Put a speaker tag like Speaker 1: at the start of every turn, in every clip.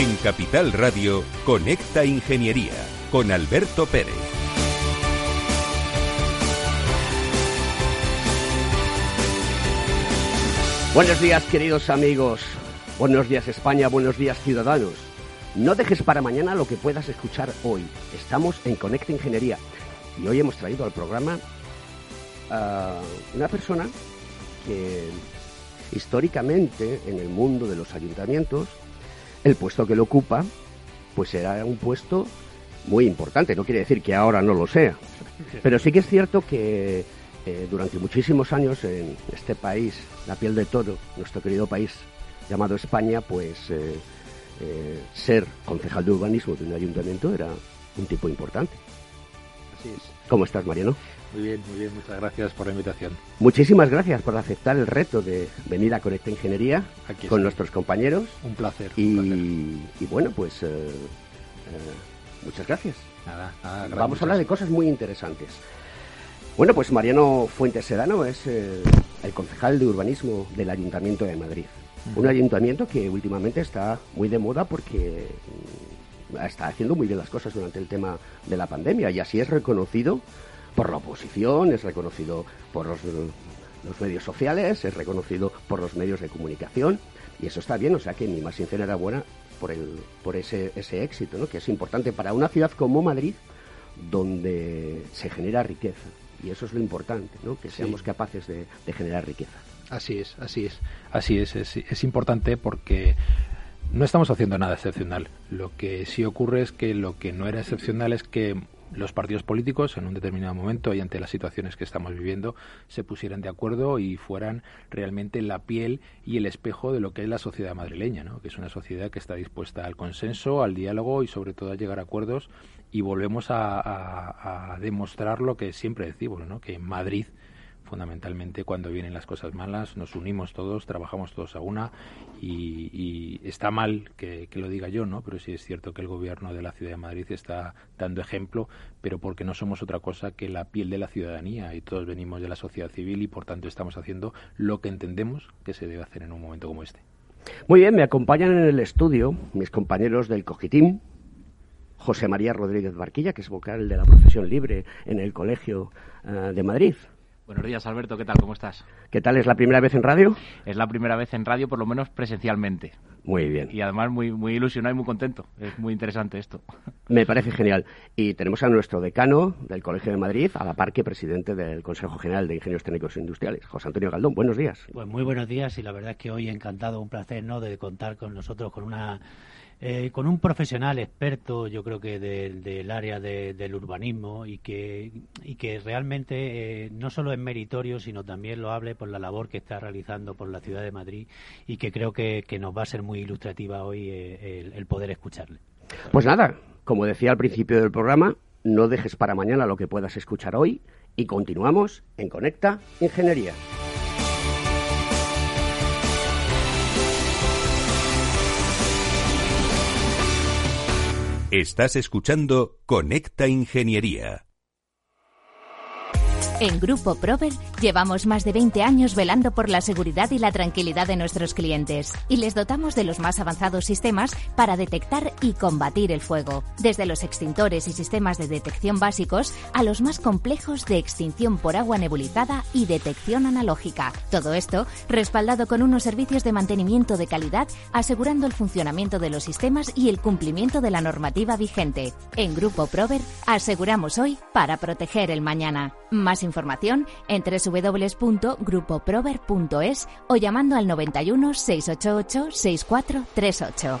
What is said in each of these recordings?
Speaker 1: En Capital Radio, Conecta Ingeniería con Alberto Pérez.
Speaker 2: Buenos días queridos amigos, buenos días España, buenos días ciudadanos. No dejes para mañana lo que puedas escuchar hoy. Estamos en Conecta Ingeniería y hoy hemos traído al programa a una persona que históricamente en el mundo de los ayuntamientos el puesto que lo ocupa, pues será un puesto muy importante. No quiere decir que ahora no lo sea, pero sí que es cierto que eh, durante muchísimos años en este país, la piel de toro, nuestro querido país llamado España, pues eh, eh, ser concejal de urbanismo de un ayuntamiento era un tipo importante.
Speaker 3: Así es.
Speaker 2: ¿Cómo estás, Mariano?
Speaker 3: Muy bien, muy bien. Muchas gracias por la invitación.
Speaker 2: Muchísimas gracias por aceptar el reto de venir a Conecta Ingeniería
Speaker 3: Aquí
Speaker 2: con nuestros compañeros.
Speaker 3: Un placer.
Speaker 2: Y,
Speaker 3: un placer.
Speaker 2: y bueno, pues eh, eh, muchas gracias.
Speaker 3: Nada, nada,
Speaker 2: Vamos a hablar de cosas muy interesantes. Bueno, pues Mariano Fuentes Sedano es eh, el concejal de urbanismo del Ayuntamiento de Madrid. Un ayuntamiento que últimamente está muy de moda porque mm, está haciendo muy bien las cosas durante el tema de la pandemia y así es reconocido por la oposición, es reconocido por los, los medios sociales, es reconocido por los medios de comunicación y eso está bien, o sea que mi más sincera enhorabuena por, el, por ese, ese éxito, ¿no? que es importante para una ciudad como Madrid donde se genera riqueza y eso es lo importante, ¿no? que
Speaker 3: Sí.
Speaker 2: seamos capaces de, de generar riqueza.
Speaker 3: Así es, así es. Así es, es, es importante porque no estamos haciendo nada excepcional. Lo que sí ocurre es que lo que no era excepcional es que los partidos políticos en un determinado momento y ante las situaciones que estamos viviendo se pusieran de acuerdo y fueran realmente la piel y el espejo de lo que es la sociedad madrileña, ¿no? que es una sociedad que está dispuesta al consenso, al diálogo y sobre todo a llegar a acuerdos y volvemos a, a- a demostrar lo que siempre decimos, ¿no? que en Madrid fundamentalmente cuando vienen las cosas malas nos unimos todos, trabajamos todos a una y, está mal que, lo diga yo, ¿no? Pero sí es cierto que el gobierno de la Ciudad de Madrid está dando ejemplo, pero porque no somos otra cosa que la piel de la ciudadanía y todos venimos de la sociedad civil y por tanto estamos haciendo lo que entendemos que se debe hacer en un momento como este.
Speaker 2: Muy bien, me acompañan en el estudio mis compañeros del Cogitim, José María Rodríguez Barquilla, que es vocal de la profesión libre en el Colegio eh, de Madrid.
Speaker 4: Buenos días, Alberto. ¿Qué tal? ¿Cómo estás?
Speaker 2: ¿Qué tal? ¿Es la primera vez en radio?
Speaker 4: Es la primera vez en radio, por lo menos presencialmente.
Speaker 2: Muy bien.
Speaker 4: Y además muy, muy ilusionado y muy contento. Es muy interesante esto.
Speaker 2: Me parece genial. Y tenemos a nuestro decano del Colegio de Madrid, a la par que presidente del Consejo General de Ingenieros Técnicos e Industriales, José Antonio Galdón. Buenos días.
Speaker 5: Pues muy buenos días y la verdad es que hoy encantado, un placer, ¿no? De contar con nosotros con una eh, con un profesional experto, yo creo que del- área de- del urbanismo y que y que realmente eh, no solo es meritorio, sino también lo hable por la labor que está realizando por la ciudad de Madrid y que creo que, que nos va a ser muy ilustrativa hoy eh, el poder escucharle.
Speaker 2: Pues nada, como decía al principio del programa, no dejes para mañana lo que puedas escuchar hoy y continuamos en Conecta Ingeniería.
Speaker 1: Estás escuchando Conecta Ingeniería.
Speaker 6: En Grupo Prover llevamos más de 20 años velando por la seguridad y la tranquilidad de nuestros clientes y les dotamos de los más avanzados sistemas para detectar y combatir el fuego, desde los extintores y sistemas de detección básicos a los más complejos de extinción por agua nebulizada y detección analógica. Todo esto respaldado con unos servicios de mantenimiento de calidad asegurando el funcionamiento de los sistemas y el cumplimiento de la normativa vigente. En Grupo Prover aseguramos hoy para proteger el mañana. Más información en www.grupoprover.es o llamando al 91 688 6438.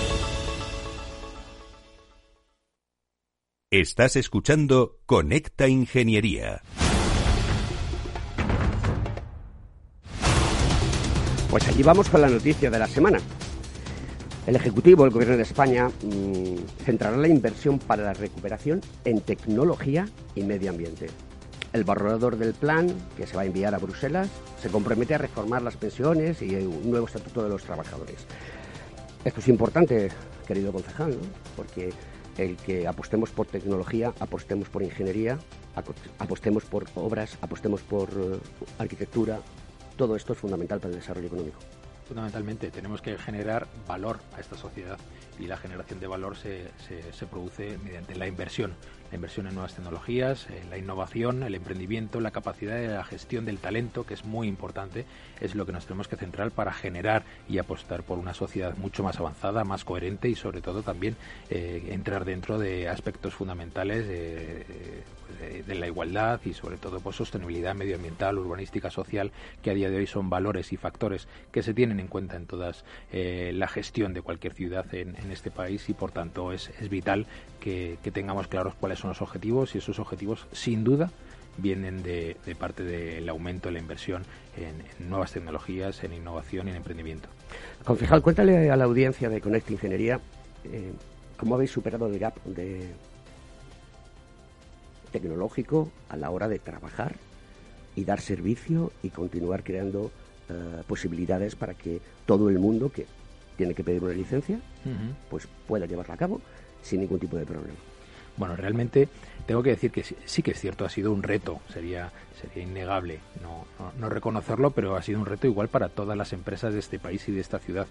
Speaker 1: Estás escuchando Conecta Ingeniería.
Speaker 2: Pues allí vamos con la noticia de la semana. El Ejecutivo, el Gobierno de España, mm, centrará la inversión para la recuperación en tecnología y medio ambiente. El borrador del plan, que se va a enviar a Bruselas, se compromete a reformar las pensiones y un nuevo estatuto de los trabajadores. Esto es importante, querido concejal, porque el que apostemos por tecnología, apostemos por ingeniería, apostemos por obras, apostemos por eh, arquitectura, todo esto es fundamental para el desarrollo económico.
Speaker 3: Fundamentalmente tenemos que generar valor a esta sociedad y la generación de valor se, se, produce mediante la inversión, la inversión en nuevas tecnologías, en la innovación, el emprendimiento, la capacidad de la gestión del talento, que es muy importante, es lo que nos tenemos que centrar para generar y apostar por una sociedad mucho más avanzada, más coherente y sobre todo también eh, entrar dentro de aspectos fundamentales de, de, la igualdad y sobre todo por pues, sostenibilidad medioambiental, urbanística, social, que a día de hoy son valores y factores que se tienen en cuenta en toda eh, la gestión de cualquier ciudad en, este país y por tanto es, vital que, tengamos claros cuáles son los objetivos y esos objetivos sin duda vienen de, parte del aumento de la inversión en, nuevas tecnologías, en innovación y en emprendimiento.
Speaker 2: Concejal, cuéntale a la audiencia de Connect Ingeniería eh, cómo habéis superado el gap de tecnológico a la hora de trabajar y dar servicio y continuar creando eh, posibilidades para que todo el mundo que tiene que pedir una licencia, pues pueda llevarla a cabo sin ningún tipo de problema.
Speaker 3: Bueno, realmente tengo que decir que sí, que es cierto, ha sido un reto, sería, sería innegable no, no, reconocerlo, pero ha sido un reto igual para todas las empresas de este país y de esta ciudad.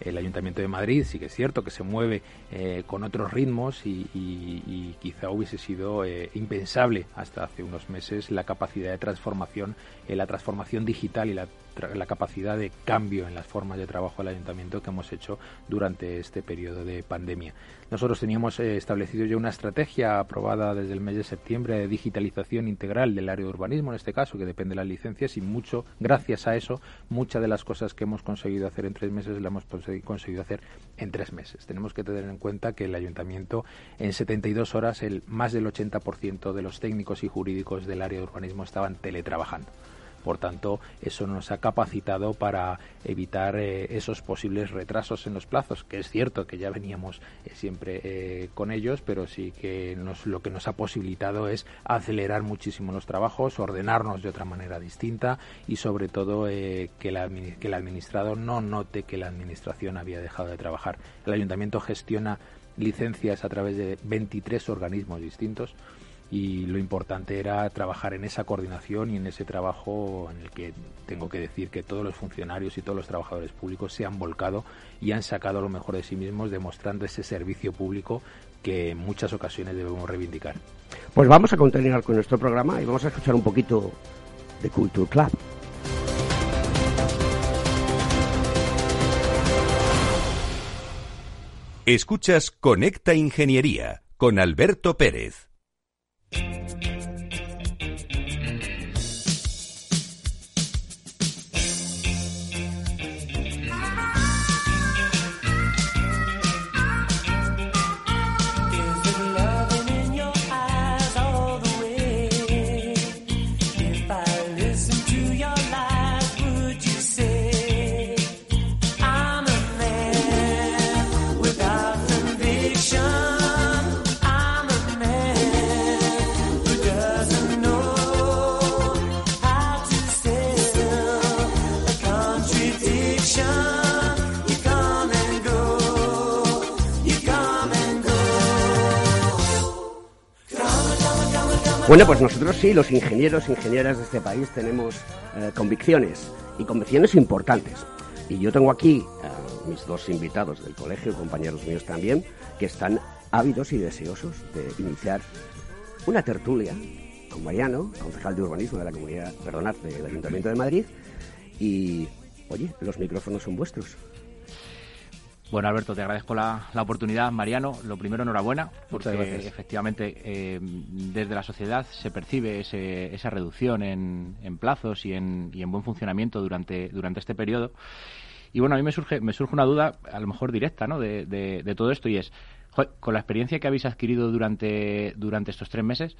Speaker 3: El Ayuntamiento de Madrid sí que es cierto que se mueve eh, con otros ritmos y, quizá hubiese sido eh, impensable hasta hace unos meses la capacidad de transformación, eh, la transformación digital y la la capacidad de cambio en las formas de trabajo del ayuntamiento que hemos hecho durante este periodo de pandemia. Nosotros teníamos eh, establecido ya una estrategia aprobada desde el mes de septiembre de digitalización integral del área de urbanismo, en este caso, que depende de las licencias, y mucho, gracias a eso, muchas de las cosas que hemos conseguido hacer en tres meses las hemos conseguido hacer en tres meses. Tenemos que tener en cuenta que el ayuntamiento, en 72 horas, el más del 80% de los técnicos y jurídicos del área de urbanismo estaban teletrabajando. Por tanto, eso nos ha capacitado para evitar eh, esos posibles retrasos en los plazos, que es cierto que ya veníamos eh, siempre eh, con ellos, pero sí que lo que nos ha posibilitado es acelerar muchísimo los trabajos, ordenarnos de otra manera distinta y sobre todo que, que el administrador no note que la administración había dejado de trabajar. El ayuntamiento gestiona licencias a través de 23 organismos distintos y lo importante era trabajar en esa coordinación y en ese trabajo en el que tengo que decir que todos los funcionarios y todos los trabajadores públicos se han volcado y han sacado lo mejor de sí mismos demostrando ese servicio público que en muchas ocasiones debemos reivindicar.
Speaker 2: Pues vamos a continuar con nuestro programa y vamos a escuchar un poquito de Culture Club.
Speaker 1: Escuchas Conecta Ingeniería con Alberto Pérez. うん。
Speaker 2: Bueno, pues nosotros sí, los ingenieros, ingenieras de este país, tenemos eh, convicciones y convicciones importantes. Y yo tengo aquí a mis dos invitados del colegio, compañeros míos también, que están ávidos y deseosos de iniciar una tertulia con Mariano, concejal de urbanismo de la comunidad, perdonad, del Ayuntamiento de Madrid. Y, oye, los micrófonos son vuestros.
Speaker 4: Bueno, Alberto, te agradezco la, oportunidad. Mariano, lo primero, enhorabuena, porque efectivamente eh, desde la sociedad se percibe esa reducción en, plazos y en, buen funcionamiento durante, durante este periodo. Y bueno, a mí me surge, me surge una duda, a lo mejor directa, ¿no? de, todo esto y es, con la experiencia que habéis adquirido durante, durante estos tres meses,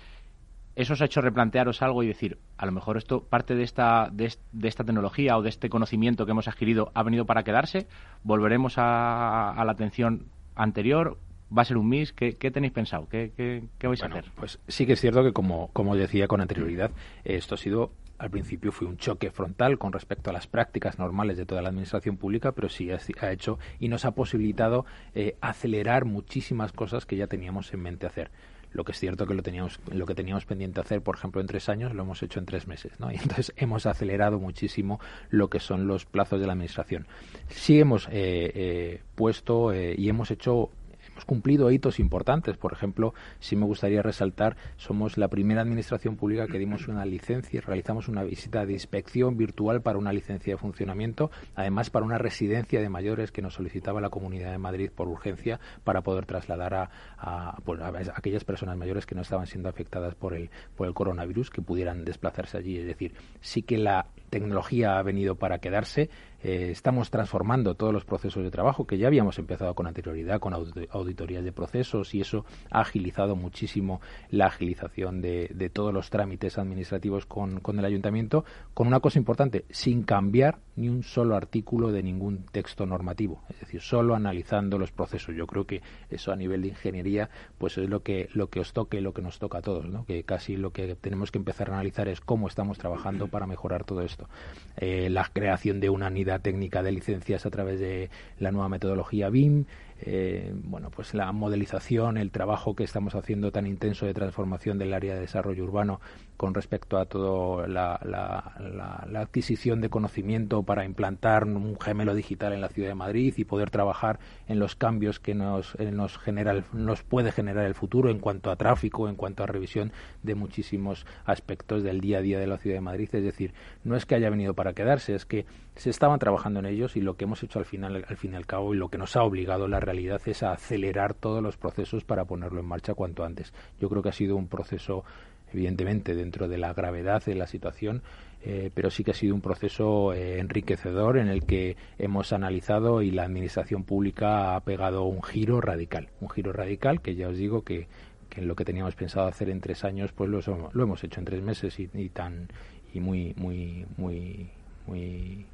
Speaker 4: eso os ha hecho replantearos algo y decir, a lo mejor esto, parte de esta, de, esta tecnología o de este conocimiento que hemos adquirido ha venido para quedarse, volveremos a, la atención anterior, va a ser un MIS, ¿qué, tenéis pensado? ¿Qué, qué, vais a hacer?
Speaker 3: Pues sí que es cierto que, como, como decía con anterioridad, esto ha sido al principio fue un choque frontal con respecto a las prácticas normales de toda la administración pública, pero sí ha, hecho y nos ha posibilitado eh, acelerar muchísimas cosas que ya teníamos en mente hacer. Lo que es cierto que lo teníamos, lo que teníamos pendiente hacer, por ejemplo, en tres años, lo hemos hecho en tres meses, ¿no? Y entonces hemos acelerado muchísimo lo que son los plazos de la administración. Sí hemos eh, eh, puesto eh, y hemos hecho hemos cumplido hitos importantes. Por ejemplo, si me gustaría resaltar, somos la primera administración pública que dimos una licencia, realizamos una visita de inspección virtual para una licencia de funcionamiento, además para una residencia de mayores que nos solicitaba la Comunidad de Madrid por urgencia para poder trasladar a, a, pues, aquellas personas mayores que no estaban siendo afectadas por el, por el coronavirus que pudieran desplazarse allí. Es decir, sí que la tecnología ha venido para quedarse eh, estamos transformando todos los procesos de trabajo que ya habíamos empezado con anterioridad, con auditorías de procesos, y eso ha agilizado muchísimo la agilización de, todos los trámites administrativos con, el ayuntamiento, con una cosa importante, sin cambiar ni un solo artículo de ningún texto normativo, es decir, solo analizando los procesos. Yo creo que eso a nivel de ingeniería, pues es lo que, lo que os toque, lo que nos toca a todos, ¿no? que casi lo que tenemos que empezar a analizar es cómo estamos trabajando para mejorar todo esto. Eh, la creación de una técnica de licencias a través de la nueva metodología BIM, eh, bueno, pues la modelización, el trabajo que estamos haciendo tan intenso de transformación del área de desarrollo urbano con respecto a toda la, la, adquisición de conocimiento para implantar un gemelo digital en la ciudad de Madrid y poder trabajar en los cambios que nos, eh, nos, genera nos puede generar el futuro en cuanto a tráfico, en cuanto a revisión de muchísimos aspectos del día a día de la ciudad de Madrid. Es decir, no es que haya venido para quedarse, es que se estaban trabajando en ellos y lo que hemos hecho al final, al fin y al cabo, y lo que nos ha obligado la realidad es a acelerar todos los procesos para ponerlo en marcha cuanto antes. Yo creo que ha sido un proceso evidentemente dentro de la gravedad de la situación, eh, pero sí que ha sido un proceso eh, enriquecedor en el que hemos analizado y la administración pública ha pegado un giro radical, un giro radical que ya os digo que, que lo que teníamos pensado hacer en tres años, pues lo, lo hemos hecho en tres meses y, tan y muy muy muy muy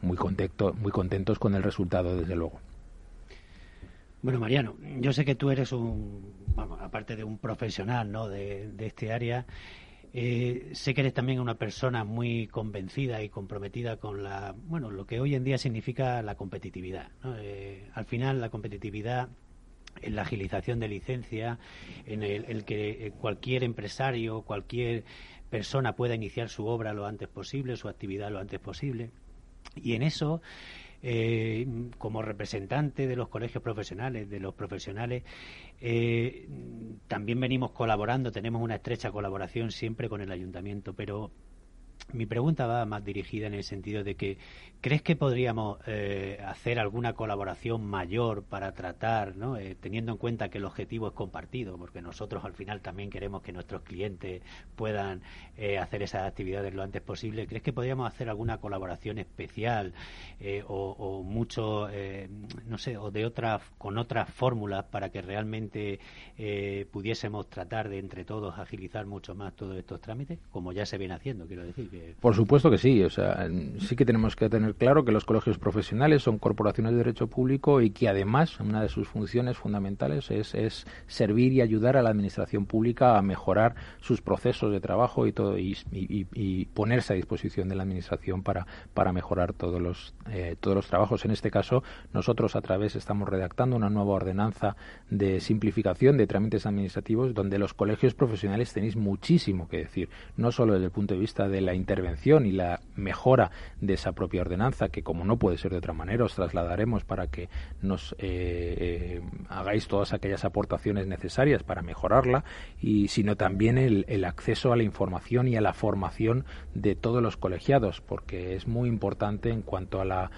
Speaker 3: muy contento, muy contentos con el resultado desde luego.
Speaker 5: Bueno, Mariano, yo sé que tú eres un, vamos, aparte de un profesional ¿no? de, este área, eh, sé que eres también una persona muy convencida y comprometida con la, bueno, lo que hoy en día significa la competitividad. Eh, al final, la competitividad en la agilización de licencia, en el, que cualquier empresario, cualquier persona pueda iniciar su obra lo antes posible, su actividad lo antes posible. Y en eso eh, como representante de los colegios profesionales, de los profesionales, eh, también venimos colaborando, tenemos una estrecha colaboración siempre con el ayuntamiento, pero mi pregunta va más dirigida en el sentido de que ¿crees que podríamos eh, hacer alguna colaboración mayor para tratar, ¿no? Eh, teniendo en cuenta que el objetivo es compartido, porque nosotros al final también queremos que nuestros clientes puedan eh, hacer esas actividades lo antes posible? ¿Crees que podríamos hacer alguna colaboración especial o, o, mucho, no sé, o de otras con otras fórmulas para que realmente pudiésemos tratar de entre todos agilizar mucho más todos estos trámites, como ya se viene haciendo, quiero decir?
Speaker 3: Por supuesto que sí. O sea, sí que tenemos que tener claro que los colegios profesionales son corporaciones de derecho público y que además una de sus funciones fundamentales es, es servir y ayudar a la administración pública a mejorar sus procesos de trabajo y todo y, ponerse a disposición de la administración para, para mejorar todos los eh, todos los trabajos. En este caso, nosotros a través estamos redactando una nueva ordenanza de simplificación de trámites administrativos donde los colegios profesionales tenéis muchísimo que decir, no solo desde el punto de vista de la intervención y la mejora de esa propia ordenanza, que como no puede ser de otra manera, os trasladaremos para que nos eh, eh, hagáis todas aquellas aportaciones necesarias para mejorarla, y sino también el, el acceso a la información y a la formación de todos los colegiados, porque es muy importante en cuanto a la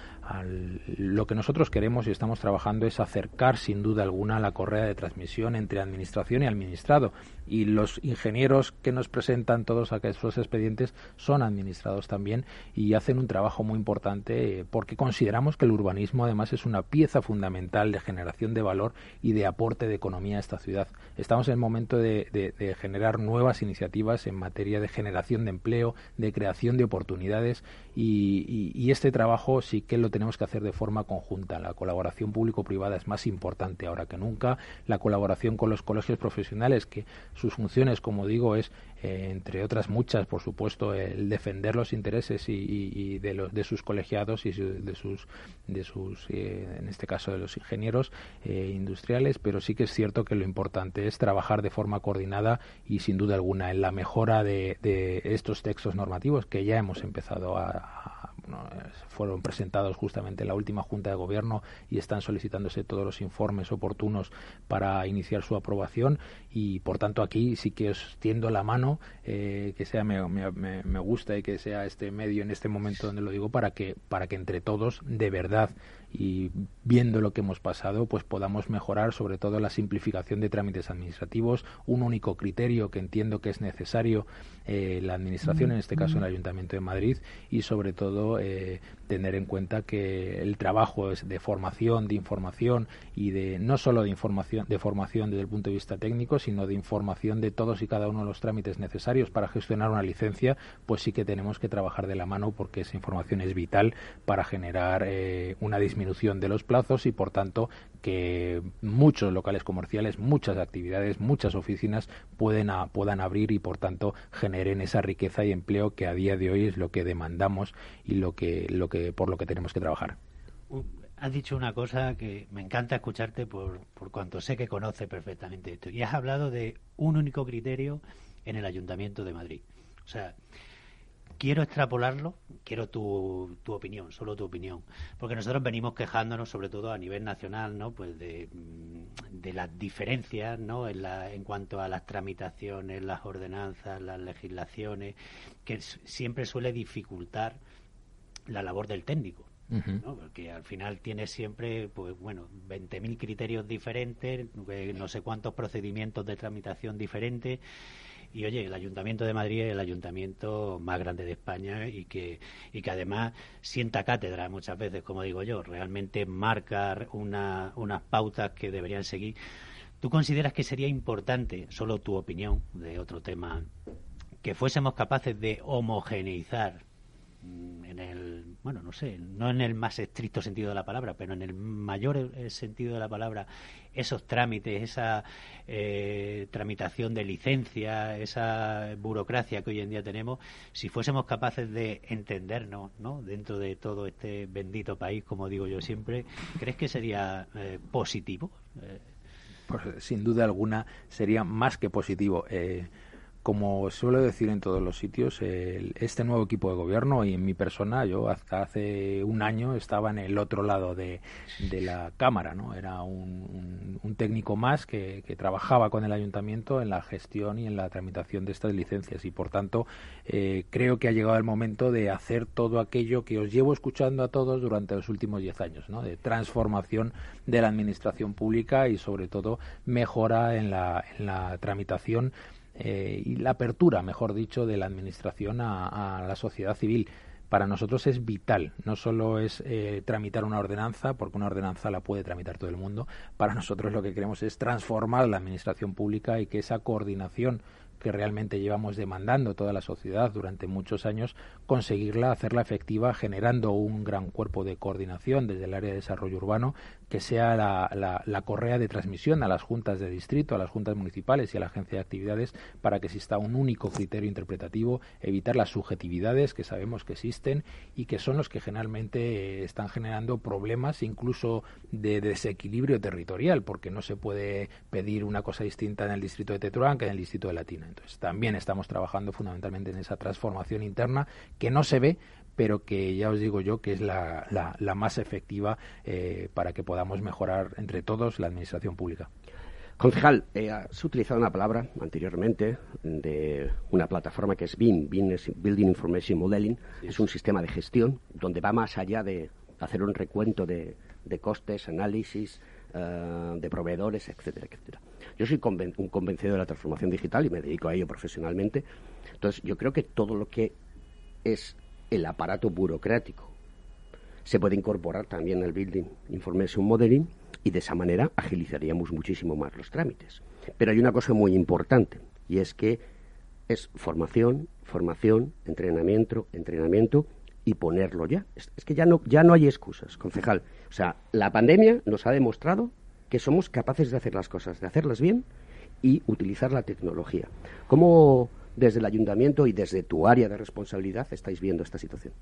Speaker 3: lo que nosotros queremos y estamos trabajando es acercar sin duda alguna la correa de transmisión entre administración y administrado y los ingenieros que nos presentan todos aquellos expedientes son administrados también y hacen un trabajo muy importante eh, porque consideramos que el urbanismo además es una pieza fundamental de generación de valor y de aporte de economía a esta ciudad. Estamos en el momento de, generar nuevas iniciativas en materia de generación de empleo, de creación de oportunidades y, este trabajo sí que lo tenemos que hacer de forma conjunta. La colaboración público-privada es más importante ahora que nunca. La colaboración con los colegios profesionales, que sus funciones, como digo, es, eh, entre otras muchas, por supuesto, el defender los intereses y, de, los, de sus colegiados y de sus, de sus eh, en este caso, de los ingenieros eh, industriales, pero sí que es cierto que lo importante es trabajar de forma coordinada y, sin duda alguna, en la mejora de estos textos normativos que ya hemos empezado a fueron presentados justamente en la última Junta de Gobierno y están solicitándose todos los informes oportunos para iniciar su aprobación y por tanto aquí sí que os tiendo la mano eh, que sea me, me, me, gusta y que sea este medio en este momento donde lo digo para que para que entre todos de verdad y viendo lo que hemos pasado, pues podamos mejorar sobre todo la simplificación de trámites administrativos, un único criterio que entiendo que es necesario eh, la Administración, en este caso el Ayuntamiento de Madrid, y sobre todo eh, tener en cuenta que el trabajo es de formación, de información y de no solo de información, de formación desde el punto de vista técnico, sino de información de todos y cada uno de los trámites necesarios. Para gestionar una licencia, pues sí que tenemos que trabajar de la mano porque esa información es vital para generar eh, una disminución disminución de los plazos y, por tanto, que muchos locales comerciales, muchas actividades, muchas oficinas pueden puedan abrir y, por tanto, generen esa riqueza y empleo que a día de hoy es lo que demandamos y lo que, lo que por lo que tenemos que trabajar.
Speaker 5: Has dicho una cosa que me encanta escucharte por, por cuanto sé que conoce perfectamente esto. Y has hablado de un único criterio en el Ayuntamiento de Madrid. O sea, quiero extrapolarlo, quiero tu, tu opinión, solo tu opinión, porque nosotros venimos quejándonos sobre todo a nivel nacional, ¿no? Pues de, mm, de las diferencias, ¿no? En, la, en cuanto a las tramitaciones, las ordenanzas, las legislaciones, que siempre suele dificultar la labor del técnico. ¿no? porque al final tiene siempre pues bueno 20.000 criterios diferentes eh, no sé cuántos procedimientos de tramitación diferentes y oye, el Ayuntamiento de Madrid es el ayuntamiento más grande de España y que, y que además sienta cátedra muchas veces, como digo yo, realmente marca una, unas pautas que deberían seguir. ¿Tú consideras que sería importante, solo tu opinión de otro tema, que fuésemos capaces de homogeneizar Mm, en el, bueno, no sé, no en el más estricto sentido de la palabra, pero en el mayor eh, sentido de la palabra, esos trámites, esa eh, tramitación de licencia, esa burocracia que hoy en día tenemos, si fuésemos capaces de entendernos, ¿no? Dentro de todo este bendito país, como digo yo siempre, ¿crees que sería eh, positivo?
Speaker 3: Pues sin duda alguna sería más que positivo. Eh, como suelo decir en todos los sitios, este nuevo equipo de gobierno y en mi persona, yo hasta hace un año estaba en el otro lado de, la Cámara, ¿no? Era un, técnico más que, trabajaba con el ayuntamiento en la gestión y en la tramitación de estas licencias y, por tanto, eh, creo que ha llegado el momento de hacer todo aquello que os llevo escuchando a todos durante los últimos diez años, ¿no? De transformación de la administración pública y, sobre todo, mejora en la, en la tramitación eh, y la apertura, mejor dicho, de la Administración a, la sociedad civil. Para nosotros es vital, no solo es eh, tramitar una ordenanza, porque una ordenanza la puede tramitar todo el mundo, para nosotros lo que queremos es transformar la Administración pública y que esa coordinación que realmente llevamos demandando toda la sociedad durante muchos años, conseguirla, hacerla efectiva, generando un gran cuerpo de coordinación desde el área de desarrollo urbano que sea la, correa de transmisión a las juntas de distrito, a las juntas municipales y a la agencia de actividades para que exista un único criterio interpretativo, evitar las subjetividades que sabemos que existen y que son los que generalmente eh, están generando problemas incluso de, desequilibrio territorial, porque no se puede pedir una cosa distinta en el distrito de Tetuán que en el distrito de Latina. Entonces, también estamos trabajando fundamentalmente en esa transformación interna que no se ve, pero que ya os digo yo que es la, la, más efectiva eh, para que podamos mejorar entre todos la administración pública.
Speaker 2: Concejal, eh, has utilizado una palabra anteriormente de una plataforma que es BIM, BIM es Building Information Modeling, es un sistema de gestión donde va más allá de hacer un recuento de, costes, análisis, eh, de proveedores, etcétera, etcétera. Yo soy un convencido de la transformación digital y me dedico a ello profesionalmente. Entonces, yo creo que todo lo que es el aparato burocrático se puede incorporar también al Building Information Modeling y de esa manera agilizaríamos muchísimo más los trámites. Pero hay una cosa muy importante y es que es formación, formación, entrenamiento, entrenamiento y ponerlo ya. Es, que ya no, ya no hay excusas, concejal. O sea, la pandemia nos ha demostrado que somos capaces de hacer las cosas, de hacerlas bien y utilizar la tecnología. ¿Cómo desde el ayuntamiento y desde tu área de responsabilidad estáis viendo esta situación?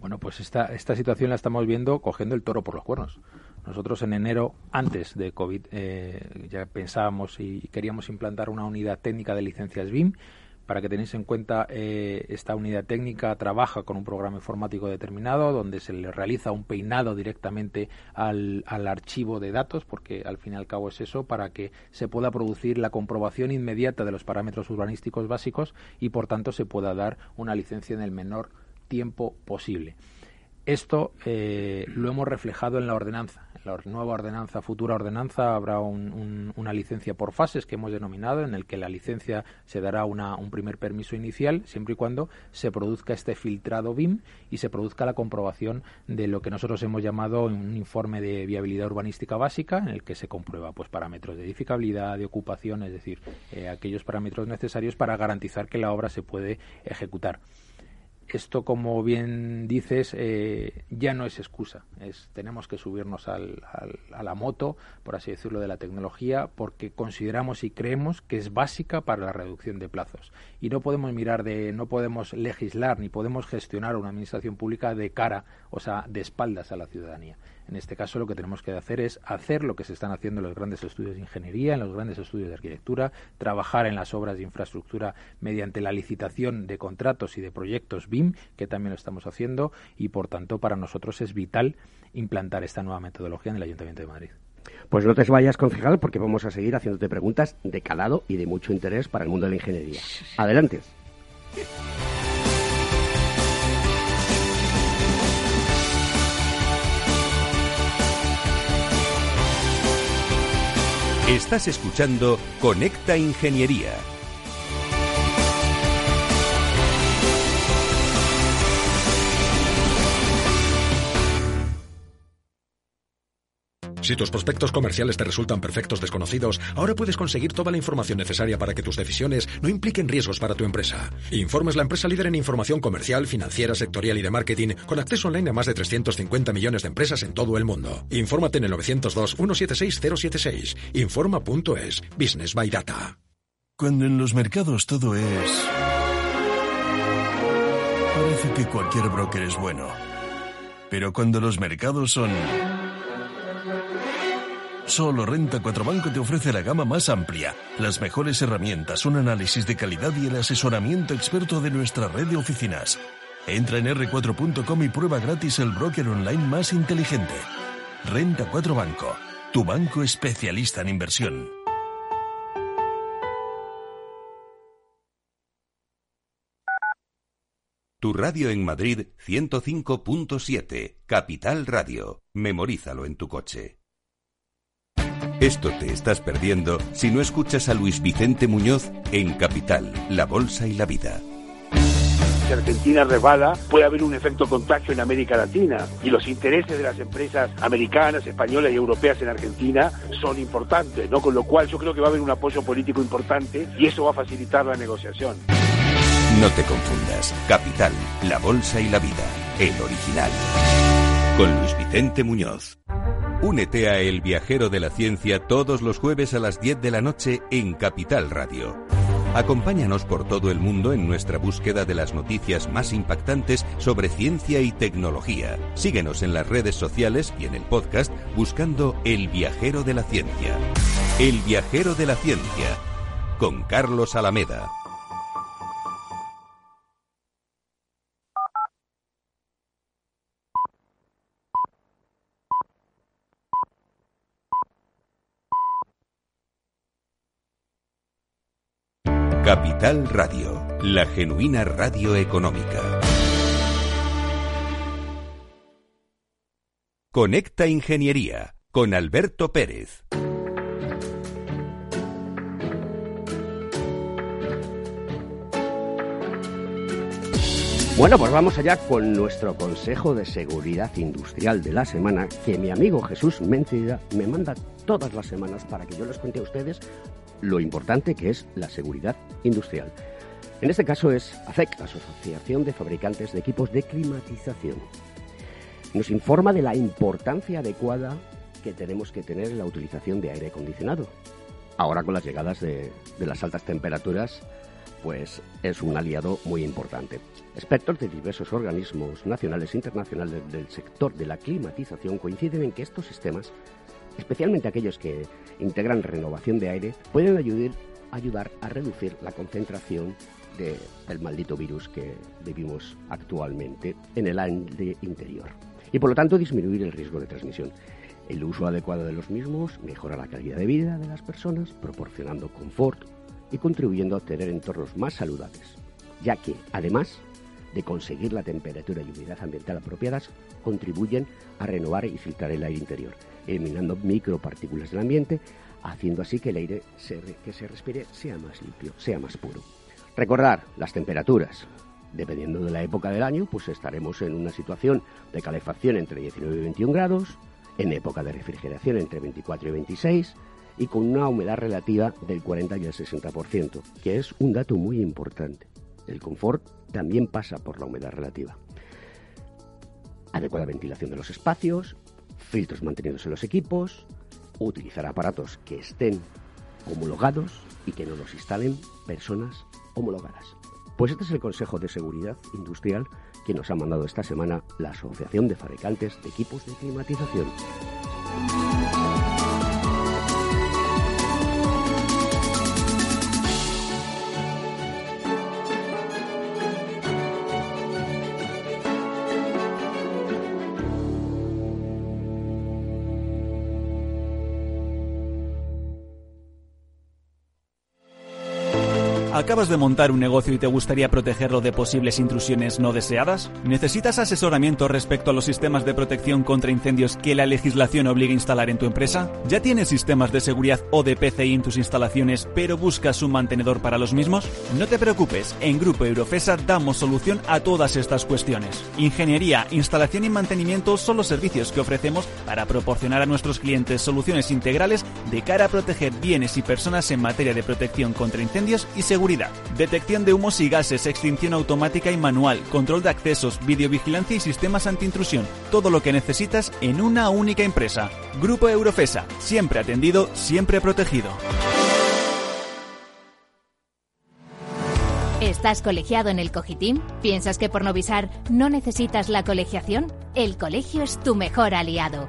Speaker 3: Bueno, pues esta, esta situación la estamos viendo cogiendo el toro por los cuernos. Nosotros en enero, antes de COVID, eh, ya pensábamos y queríamos implantar una unidad técnica de licencias BIM para que tenéis en cuenta, eh, esta unidad técnica trabaja con un programa informático determinado donde se le realiza un peinado directamente al, al, archivo de datos, porque al fin y al cabo es eso, para que se pueda producir la comprobación inmediata de los parámetros urbanísticos básicos y por tanto se pueda dar una licencia en el menor tiempo posible. Esto eh, lo hemos reflejado en la ordenanza. En la nueva ordenanza, futura ordenanza, habrá una licencia por fases que hemos denominado, en el que la licencia se dará un primer permiso inicial, siempre y cuando se produzca este filtrado BIM y se produzca la comprobación de lo que nosotros hemos llamado un informe de viabilidad urbanística básica, en el que se comprueba pues parámetros de edificabilidad, de ocupación, es decir, eh, aquellos parámetros necesarios para garantizar que la obra se puede ejecutar esto, como bien dices, eh, ya no es excusa. Es, tenemos que subirnos al, a la moto, por así decirlo, de la tecnología, porque consideramos y creemos que es básica para la reducción de plazos. Y no podemos mirar de, no podemos legislar ni podemos gestionar una administración pública de cara, o sea, de espaldas a la ciudadanía. En este caso lo que tenemos que hacer es hacer lo que se están haciendo en los grandes estudios de ingeniería, en los grandes estudios de arquitectura, trabajar en las obras de infraestructura mediante la licitación de contratos y de proyectos BIM, que también lo estamos haciendo, y por tanto para nosotros es vital implantar esta nueva metodología en el Ayuntamiento de Madrid.
Speaker 2: Pues no te vayas, concejal, porque vamos a seguir haciéndote preguntas de calado y de mucho interés para el mundo de la ingeniería. Adelante.
Speaker 1: Estás escuchando Conecta Ingeniería
Speaker 7: Si tus prospectos comerciales te resultan perfectos desconocidos, ahora puedes conseguir toda la información necesaria para que tus decisiones no impliquen riesgos para tu empresa. Informes la empresa líder en información comercial, financiera, sectorial y de marketing, con acceso online a más de 350 millones de empresas en todo el mundo. Infórmate en el 902-176-076. Informa.es. Business by Data.
Speaker 8: Cuando en los mercados todo es... Parece que cualquier broker es bueno. Pero cuando los mercados son Solo Renta 4 Banco te ofrece la gama más amplia, las mejores herramientas, un análisis de calidad y el asesoramiento experto de nuestra red de oficinas. Entra en r4.com y prueba gratis el broker online más inteligente. Renta 4 Banco, tu banco especialista en inversión.
Speaker 1: Tu radio en Madrid 105.7, Capital Radio. Memorízalo en tu coche. Esto te estás perdiendo si no escuchas a Luis Vicente Muñoz en Capital, La Bolsa y la Vida.
Speaker 9: Si Argentina resbala, puede haber un efecto contagio en América Latina y los intereses de las empresas americanas, españolas y europeas en Argentina son importantes, ¿no? Con lo cual yo creo que va a haber un apoyo político importante y eso va a facilitar la negociación.
Speaker 1: No te confundas. Capital, La Bolsa y la Vida, el original. Con Luis Vicente Muñoz. Únete a El Viajero de la Ciencia todos los jueves a las 10 de la noche en Capital Radio. Acompáñanos por todo el mundo en nuestra búsqueda de las noticias más impactantes sobre ciencia y tecnología. Síguenos en las redes sociales y en el podcast buscando El Viajero de la Ciencia. El Viajero de la Ciencia, con Carlos Alameda. Capital Radio, la genuina radio económica. Conecta Ingeniería con Alberto Pérez.
Speaker 2: Bueno, pues vamos allá con nuestro Consejo de Seguridad Industrial de la semana, que mi amigo Jesús Mentida me manda todas las semanas para que yo les cuente a ustedes lo importante que es la seguridad industrial. En este caso es ACEC, Asociación de Fabricantes de Equipos de Climatización. Nos informa de la importancia adecuada que tenemos que tener en la utilización de aire acondicionado. Ahora con las llegadas de, de las altas temperaturas, pues es un aliado muy importante. Expertos de diversos organismos nacionales e internacionales del sector de la climatización coinciden en que estos sistemas, especialmente aquellos que integran renovación de aire, pueden ayudar, a reducir la concentración del maldito virus que vivimos actualmente en el aire interior y por lo tanto disminuir el riesgo de transmisión. El uso adecuado de los mismos mejora la calidad de vida de las personas, proporcionando confort y contribuyendo a obtener entornos más saludables, ya que, además de conseguir la temperatura y humedad ambiental apropiadas, contribuyen a renovar y filtrar el aire interior, eliminando micropartículas del ambiente, haciendo así que el aire que se respire sea más limpio, sea más puro. Recordar las temperaturas. Dependiendo de la época del año, pues estaremos en una situación de calefacción entre 19 y 21 grados, en época de refrigeración entre 24 y 26 y con una humedad relativa del 40 y el 60%, que es un dato muy importante. El confort también pasa por la humedad relativa. Adecuada ventilación de los espacios, filtros mantenidos en los equipos, utilizar aparatos que estén homologados y que no los instalen personas homologadas. Pues este es el Consejo de Seguridad Industrial que nos ha mandado esta semana la Asociación de Fabricantes de Equipos de Climatización.
Speaker 10: ¿Acabas de montar un negocio y te gustaría protegerlo de posibles intrusiones no deseadas? ¿Necesitas asesoramiento respecto a los sistemas de protección contra incendios que la legislación obliga a instalar en tu empresa? ¿Ya tienes sistemas de seguridad o de PCI en tus instalaciones, pero buscas un mantenedor para los mismos? No te preocupes, en Grupo Eurofesa damos solución a todas estas cuestiones. Ingeniería, instalación y mantenimiento son los servicios que ofrecemos para proporcionar a nuestros clientes soluciones integrales de cara a proteger bienes y personas en materia de protección contra incendios y seguridad Detección de humos y gases, extinción automática y manual, control de accesos, videovigilancia y sistemas antiintrusión. Todo lo que necesitas en una única empresa. Grupo Eurofesa. Siempre atendido, siempre protegido.
Speaker 6: ¿Estás colegiado en el Cogitim? ¿Piensas que por Novisar no necesitas la colegiación? El colegio es tu mejor aliado.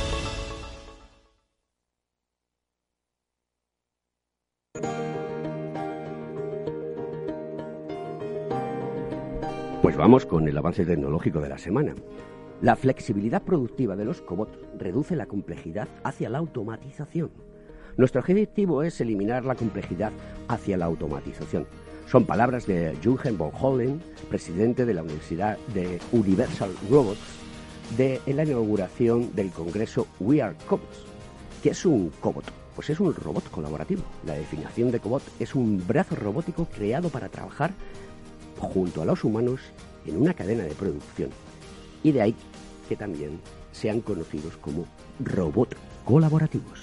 Speaker 2: Pues vamos con el avance tecnológico de la semana. La flexibilidad productiva de los cobots reduce la complejidad hacia la automatización. Nuestro objetivo es eliminar la complejidad hacia la automatización. Son palabras de Jürgen von Hollen, presidente de la Universidad de Universal Robots, de la inauguración del congreso We Are Cobots. ¿Qué es un cobot? Pues es un robot colaborativo. La definición de cobot es un brazo robótico creado para trabajar junto a los humanos en una cadena de producción. Y de ahí que también sean conocidos como robot colaborativos.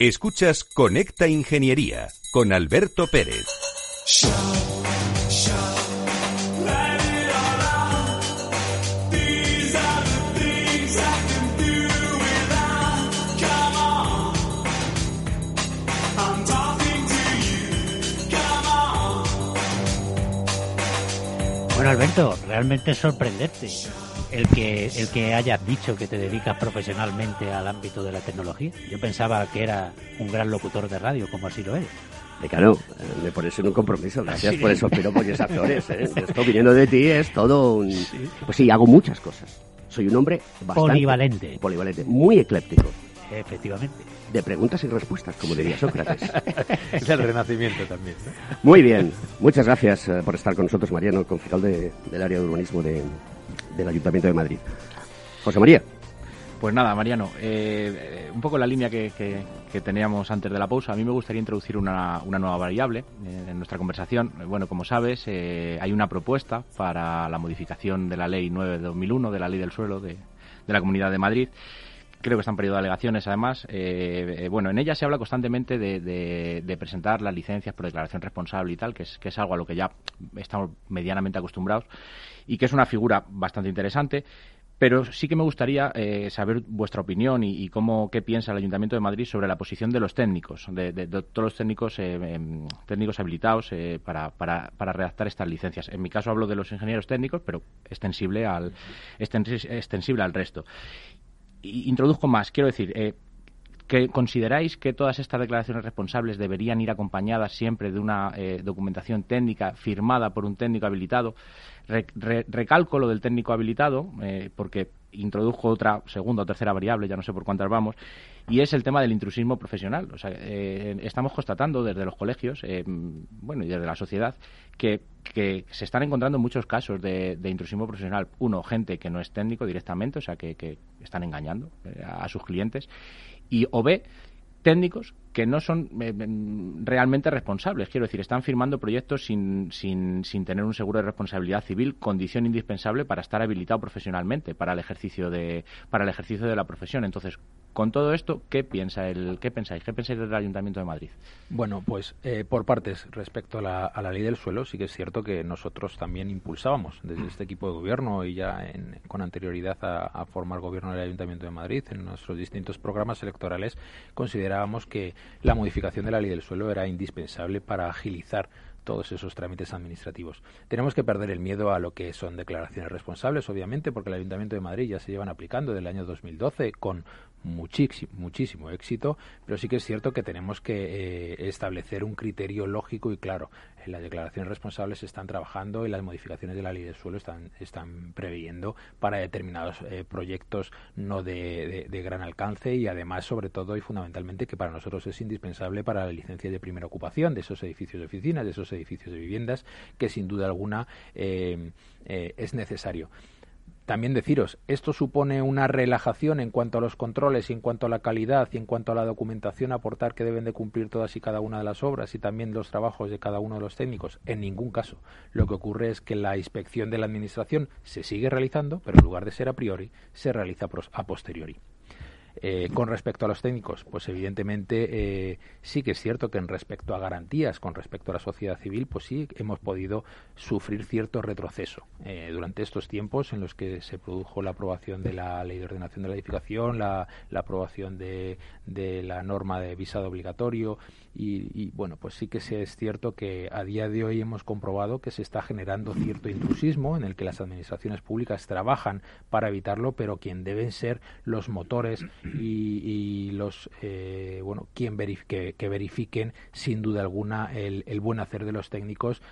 Speaker 1: Escuchas Conecta Ingeniería con Alberto Pérez.
Speaker 5: Bueno, Alberto, realmente sorprendente el que, el que hayas dicho que te dedicas profesionalmente al ámbito de la tecnología. Yo pensaba que era un gran locutor de radio, como así lo eres.
Speaker 2: Claro, me pones en un compromiso. Gracias por esos piropos y esas flores. ¿eh? Esto viniendo de ti es todo un... Pues sí, hago muchas cosas. Soy un hombre bastante...
Speaker 5: Polivalente.
Speaker 2: Polivalente, muy ecléptico.
Speaker 5: Efectivamente.
Speaker 2: De preguntas y respuestas, como diría Sócrates.
Speaker 3: es el renacimiento también.
Speaker 2: Muy bien. Muchas gracias eh, por estar con nosotros, Mariano, concejal de, del área de urbanismo de, del Ayuntamiento de Madrid. José María.
Speaker 4: Pues nada, Mariano, eh, un poco la línea que, que, teníamos antes de la pausa. A mí me gustaría introducir una, una nueva variable eh, en nuestra conversación. Bueno, como sabes, eh, hay una propuesta para la modificación de la Ley 9 de 2001, de la Ley del Suelo de, de la Comunidad de Madrid creo que está en periodo de alegaciones además. bueno, en ella se habla constantemente de, presentar las licencias por declaración responsable y tal, que es, algo a lo que ya estamos medianamente acostumbrados y que es una figura bastante interesante. Pero sí que me gustaría eh, saber vuestra opinión y, cómo qué piensa el Ayuntamiento de Madrid sobre la posición de los técnicos, de, todos los técnicos eh, em, técnicos habilitados eh, para, para, para, redactar estas licencias. En mi caso hablo de los ingenieros técnicos, pero extensible al extensible al resto. Introduzco más. Quiero decir, que consideráis que todas estas declaraciones responsables deberían ir acompañadas siempre de una documentación técnica firmada por un técnico habilitado recalco lo del técnico habilitado, eh, porque introdujo otra segunda o tercera variable, ya no sé por cuántas vamos, y es el tema del intrusismo profesional. O sea, eh, estamos constatando desde los colegios, eh, bueno, y desde la sociedad, que, se están encontrando muchos casos de, intrusismo profesional. Uno, gente que no es técnico directamente, o sea, que, están engañando a sus clientes. Y o B, técnicos que no son eh, realmente responsables. Quiero decir, están firmando proyectos sin, sin, sin, tener un seguro de responsabilidad civil, condición indispensable para estar habilitado profesionalmente para el ejercicio de, para el ejercicio de la profesión. Entonces, con todo esto, ¿qué piensa el, qué pensáis? ¿Qué pensáis del Ayuntamiento de Madrid?
Speaker 3: Bueno, pues eh, por partes respecto a la, ley del suelo, sí que es cierto que nosotros también impulsábamos desde este equipo de gobierno y ya con anterioridad a, formar gobierno del Ayuntamiento de Madrid en nuestros distintos programas electorales considerábamos que la modificación de la ley del suelo era indispensable para agilizar todos esos trámites administrativos. Tenemos que perder el miedo a lo que son declaraciones responsables, obviamente, porque el Ayuntamiento de Madrid ya se llevan aplicando desde el año 2012 con muchísimo, muchísimo éxito, pero sí que es cierto que tenemos que eh, establecer un criterio lógico y claro. Las declaraciones responsables se están trabajando y las modificaciones de la ley del suelo están, están previendo para determinados eh, proyectos no de, de, gran alcance y además, sobre todo y fundamentalmente, que para nosotros es indispensable para la licencia de primera ocupación de esos edificios de oficinas, de esos edificios de viviendas, que sin duda alguna eh, es necesario. También deciros, esto supone una relajación en cuanto a los controles y en cuanto a la calidad y en cuanto a la documentación aportar que deben de cumplir todas y cada una de las obras y también los trabajos de cada uno de los técnicos. En ningún caso. Lo que ocurre es que la inspección de la Administración se sigue realizando, pero en lugar de ser a priori, se realiza a posteriori. Eh, con respecto a los técnicos, pues evidentemente eh, sí que es cierto que en respecto a garantías, con respecto a la sociedad civil, pues sí hemos podido sufrir cierto retroceso eh, durante estos tiempos en los que se produjo la aprobación de la ley de ordenación de la edificación, la, aprobación de, de, la norma de visado obligatorio y, bueno, pues sí que es cierto que a día de hoy hemos comprobado que se está generando cierto intrusismo en el que las administraciones públicas trabajan para evitarlo, pero quien deben ser los motores y, los eh, bueno quien verifique, que verifiquen sin duda alguna el, el buen hacer de los técnicos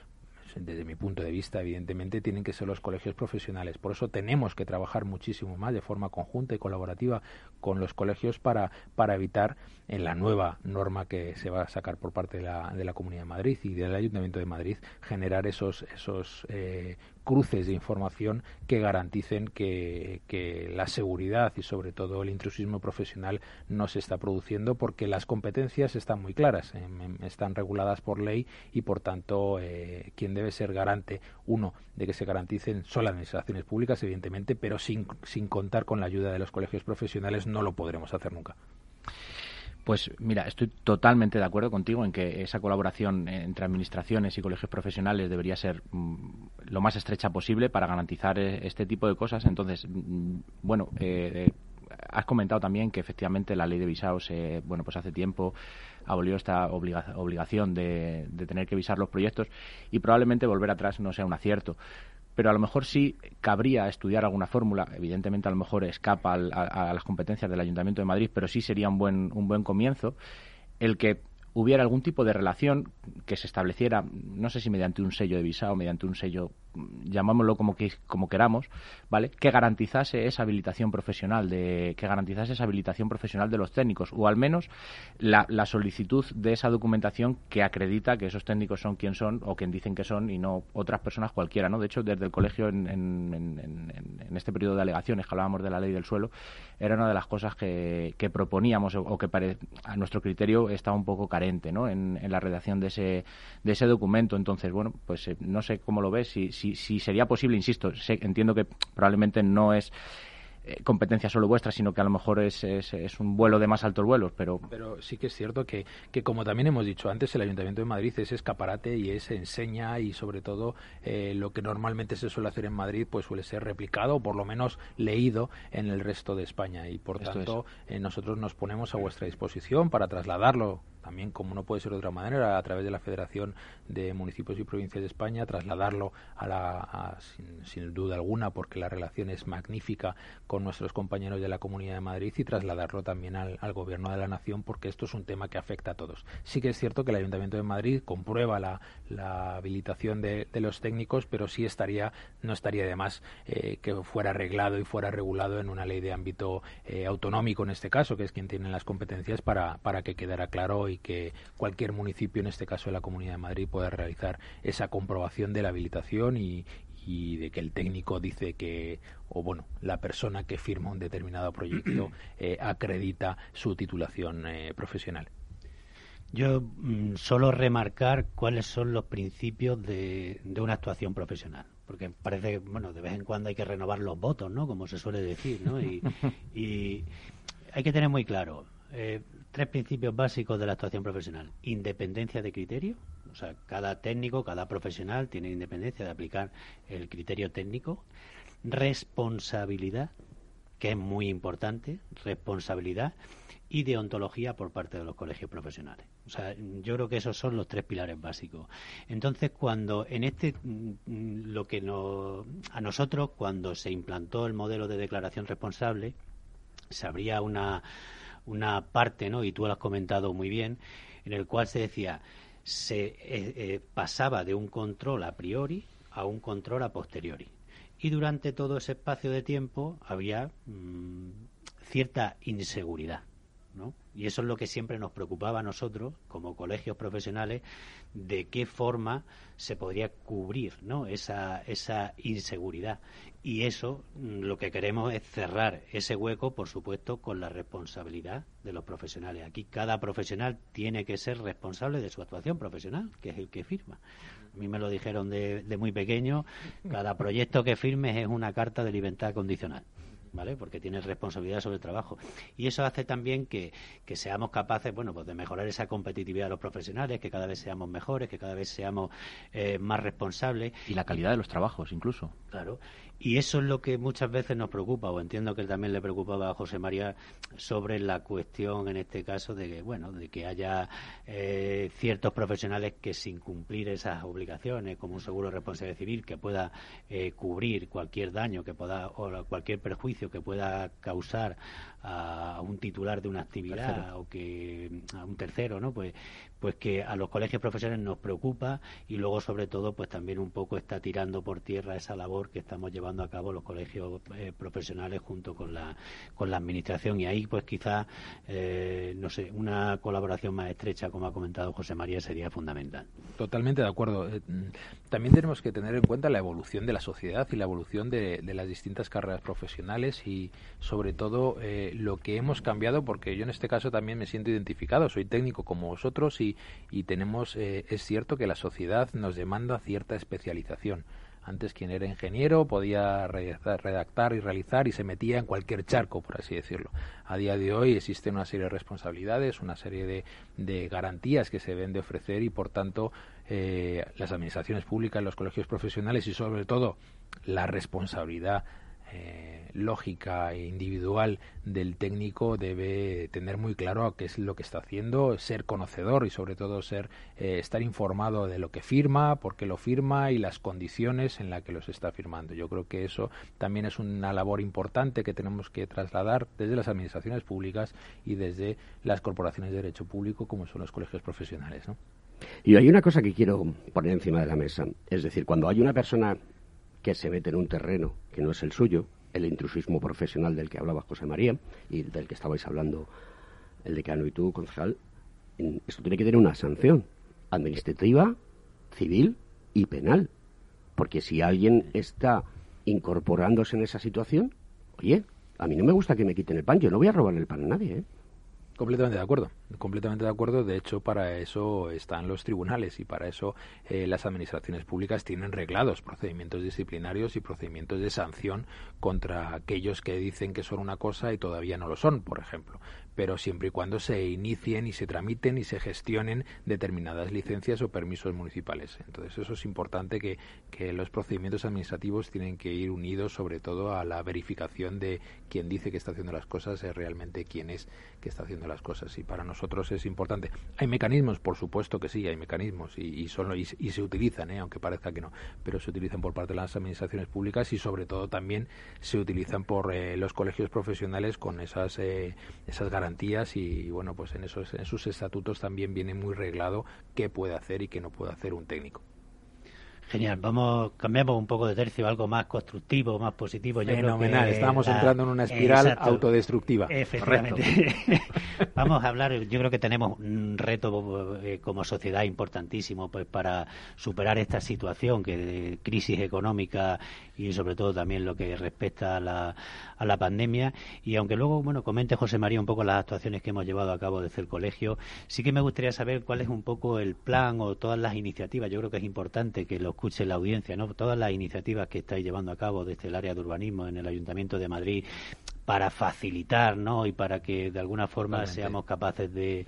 Speaker 3: desde mi punto de vista, evidentemente, tienen que ser los colegios profesionales. Por eso tenemos que trabajar muchísimo más de forma conjunta y colaborativa con los colegios para, para evitar en la nueva norma que se va a sacar por parte de la, de la Comunidad de Madrid y del Ayuntamiento de Madrid generar esos, esos eh, cruces de información que garanticen que, la seguridad y sobre todo el intrusismo profesional no se está produciendo porque las competencias están muy claras, em, em, están reguladas por ley y por tanto eh, quien debe ser garante, uno, de que se garanticen son las administraciones públicas, evidentemente, pero sin, sin contar con la ayuda de los colegios profesionales no lo podremos hacer nunca.
Speaker 4: Pues mira, estoy totalmente de acuerdo contigo en que esa colaboración entre administraciones y colegios profesionales debería ser mm, lo más estrecha posible para garantizar eh, este tipo de cosas. Entonces, mm, bueno, eh, has comentado también que efectivamente la ley de visados, eh, bueno, pues hace tiempo abolió esta obligación de, de tener que visar los proyectos y probablemente volver atrás no sea un acierto pero a lo mejor sí cabría estudiar alguna fórmula. Evidentemente, a lo mejor escapa a, las competencias del Ayuntamiento de Madrid, pero sí sería un buen, un buen comienzo el que hubiera algún tipo de relación que se estableciera, no sé si mediante un sello de visa o mediante un sello llamámoslo como, que, como queramos, ¿vale? Que garantizase esa habilitación profesional de que garantizase esa habilitación profesional de los técnicos o al menos la, solicitud de esa documentación que acredita que esos técnicos son quien son o quien dicen que son y no otras personas cualquiera, ¿no? De hecho, desde el colegio en, en, este periodo de alegaciones que hablábamos de la ley del suelo era una de las cosas que, que proponíamos o, que a nuestro criterio estaba un poco carente, ¿no? En, la redacción de ese de ese documento. Entonces, bueno, pues eh, no sé cómo lo ves si si, sería posible, insisto, entiendo que probablemente no es eh, competencia solo vuestra, sino que a lo mejor es, es, un vuelo de más altos vuelos, pero...
Speaker 3: Pero sí que es cierto que, que, como también hemos dicho antes, el Ayuntamiento de Madrid es escaparate y es enseña y sobre todo eh, lo que normalmente se suele hacer en Madrid pues suele ser replicado o por lo menos leído en el resto de España. Y por tanto eh, nosotros nos ponemos a vuestra disposición para trasladarlo también, como no puede ser de otra manera, a través de la Federación de Municipios y Provincias de España, trasladarlo a la, sin, duda alguna, porque la relación es magnífica con nuestros compañeros de la Comunidad de Madrid y trasladarlo también al, Gobierno de la Nación, porque esto es un tema que afecta a todos. Sí que es cierto que el Ayuntamiento de Madrid comprueba la, habilitación de, los técnicos, pero sí estaría, no estaría de más eh, que fuera arreglado y fuera regulado en una ley de ámbito eh, autonómico, en este caso, que es quien tiene las competencias para, para que quedara claro y que cualquier municipio, en este caso de la Comunidad de Madrid, pueda realizar esa comprobación de la habilitación y, de que el técnico dice que, o bueno, la persona que firma un determinado proyecto eh, acredita su titulación eh, profesional.
Speaker 5: Yo mm, solo remarcar cuáles son los principios de, una actuación profesional porque parece que, bueno, de vez en cuando hay que renovar los votos, ¿no? Como se suele decir, ¿no? Y, hay que tener muy claro, eh, tres principios básicos de la actuación profesional. Independencia de criterio, o sea, cada técnico, cada profesional tiene independencia de aplicar el criterio técnico. Responsabilidad, que es muy importante, responsabilidad y deontología por parte de los colegios profesionales. O sea, yo creo que esos son los tres pilares básicos. Entonces, cuando en este, mm, lo que nos, a nosotros, cuando se implantó el modelo de declaración responsable, se abría una, una parte, ¿no? Y tú lo has comentado muy bien, en el cual se decía se eh, eh, pasaba de un control a priori a un control a posteriori. Y durante todo ese espacio de tiempo había mm, cierta inseguridad. ¿No? Y eso es lo que siempre nos preocupaba a nosotros, como colegios profesionales, de qué forma se podría cubrir ¿no? esa, esa inseguridad. Y eso mm, lo que queremos es cerrar ese hueco, por supuesto, con la responsabilidad de los profesionales. Aquí cada profesional tiene que ser responsable de su actuación profesional, que es el que firma. A mí me lo dijeron de, de muy pequeño, cada proyecto que firmes es una carta de libertad condicional. ¿Vale? Porque tienes responsabilidad sobre el trabajo. Y eso hace también que, que seamos capaces, bueno, pues de mejorar esa competitividad de los profesionales, que cada vez seamos mejores, que cada vez seamos eh, más responsables.
Speaker 4: Y la calidad de los trabajos, incluso.
Speaker 5: Claro. Y eso es lo que muchas veces nos preocupa, o entiendo que también le preocupaba a José María sobre la cuestión, en este caso, de que, bueno, de que haya eh, ciertos profesionales que sin cumplir esas obligaciones, como un seguro de responsabilidad civil, que pueda eh, cubrir cualquier daño que pueda, o cualquier perjuicio que pueda causar a un titular de una actividad o que a un tercero, ¿no? Pues pues que a los colegios profesionales nos preocupa y luego sobre todo pues también un poco está tirando por tierra esa labor que estamos llevando a cabo los colegios eh, profesionales junto con la con la administración. Y ahí pues quizá eh, no sé una colaboración más estrecha como ha comentado José María sería fundamental.
Speaker 3: Totalmente de acuerdo. Eh, también tenemos que tener en cuenta la evolución de la sociedad y la evolución de, las distintas carreras profesionales y sobre todo lo que hemos cambiado porque yo en este caso también me siento identificado soy técnico como vosotros y y, tenemos, eh, es cierto que la sociedad nos demanda cierta especialización. Antes quien era ingeniero podía redactar y realizar y se metía en cualquier charco, por así decirlo. A día de hoy existe una serie de responsabilidades, una serie de, garantías que se deben de ofrecer y, por tanto, eh, las administraciones públicas, los colegios profesionales y, sobre todo, la responsabilidad eh, lógica e individual del técnico debe tener muy claro qué es lo que está haciendo, ser conocedor y sobre todo ser eh, estar informado de lo que firma, por qué lo firma y las condiciones en las que los está firmando. Yo creo que eso también es una labor importante que tenemos que trasladar desde las administraciones públicas y desde las corporaciones de derecho público como son los colegios profesionales.
Speaker 2: Y hay una cosa que quiero poner encima de la mesa. Es decir, cuando hay una persona que se mete en un terreno que no es el suyo, el intrusismo profesional del que hablaba José María y del que estabais hablando el decano y tú, concejal, esto tiene que tener una sanción administrativa, civil y penal. Porque si alguien está incorporándose en esa situación, oye, a mí no me gusta que me quiten el pan, yo no voy a robar el pan a nadie, ¿eh?
Speaker 3: Completamente de acuerdo, completamente de acuerdo. De hecho, para eso están los tribunales y para eso eh, las administraciones públicas tienen reglados procedimientos disciplinarios y procedimientos de sanción contra aquellos que dicen que son una cosa y todavía no lo son, por ejemplo pero siempre y cuando se inicien y se tramiten y se gestionen determinadas licencias o permisos municipales. Entonces eso es importante que, que los procedimientos administrativos tienen que ir unidos sobre todo a la verificación de quien dice que está haciendo las cosas es realmente quién es que está haciendo las cosas y para nosotros es importante. Hay mecanismos, por supuesto que sí, hay mecanismos y, y, son, y, se utilizan, ¿eh? aunque parezca que no, pero se utilizan por parte de las administraciones públicas y sobre todo también se utilizan por eh, los colegios profesionales con esas, eh, esas garantías y bueno, pues en esos en sus estatutos también viene muy reglado qué puede hacer y qué no puede hacer un técnico.
Speaker 5: Genial, vamos, cambiamos un poco de tercio, algo más constructivo, más positivo.
Speaker 3: Yo Fenomenal, estamos entrando en una espiral autodestructiva.
Speaker 5: Efectivamente. vamos a hablar, yo creo que tenemos un reto eh, como sociedad importantísimo pues para superar esta situación que de crisis económica y sobre todo también lo que respecta a la, a la pandemia. Y aunque luego, bueno, comente José María un poco las actuaciones que hemos llevado a cabo desde el colegio, sí que me gustaría saber cuál es un poco el plan o todas las iniciativas. Yo creo que es importante que lo escuche la audiencia, ¿no? Todas las iniciativas que estáis llevando a cabo desde el área de urbanismo en el Ayuntamiento de Madrid para facilitar, ¿no? Y para que de alguna forma seamos capaces de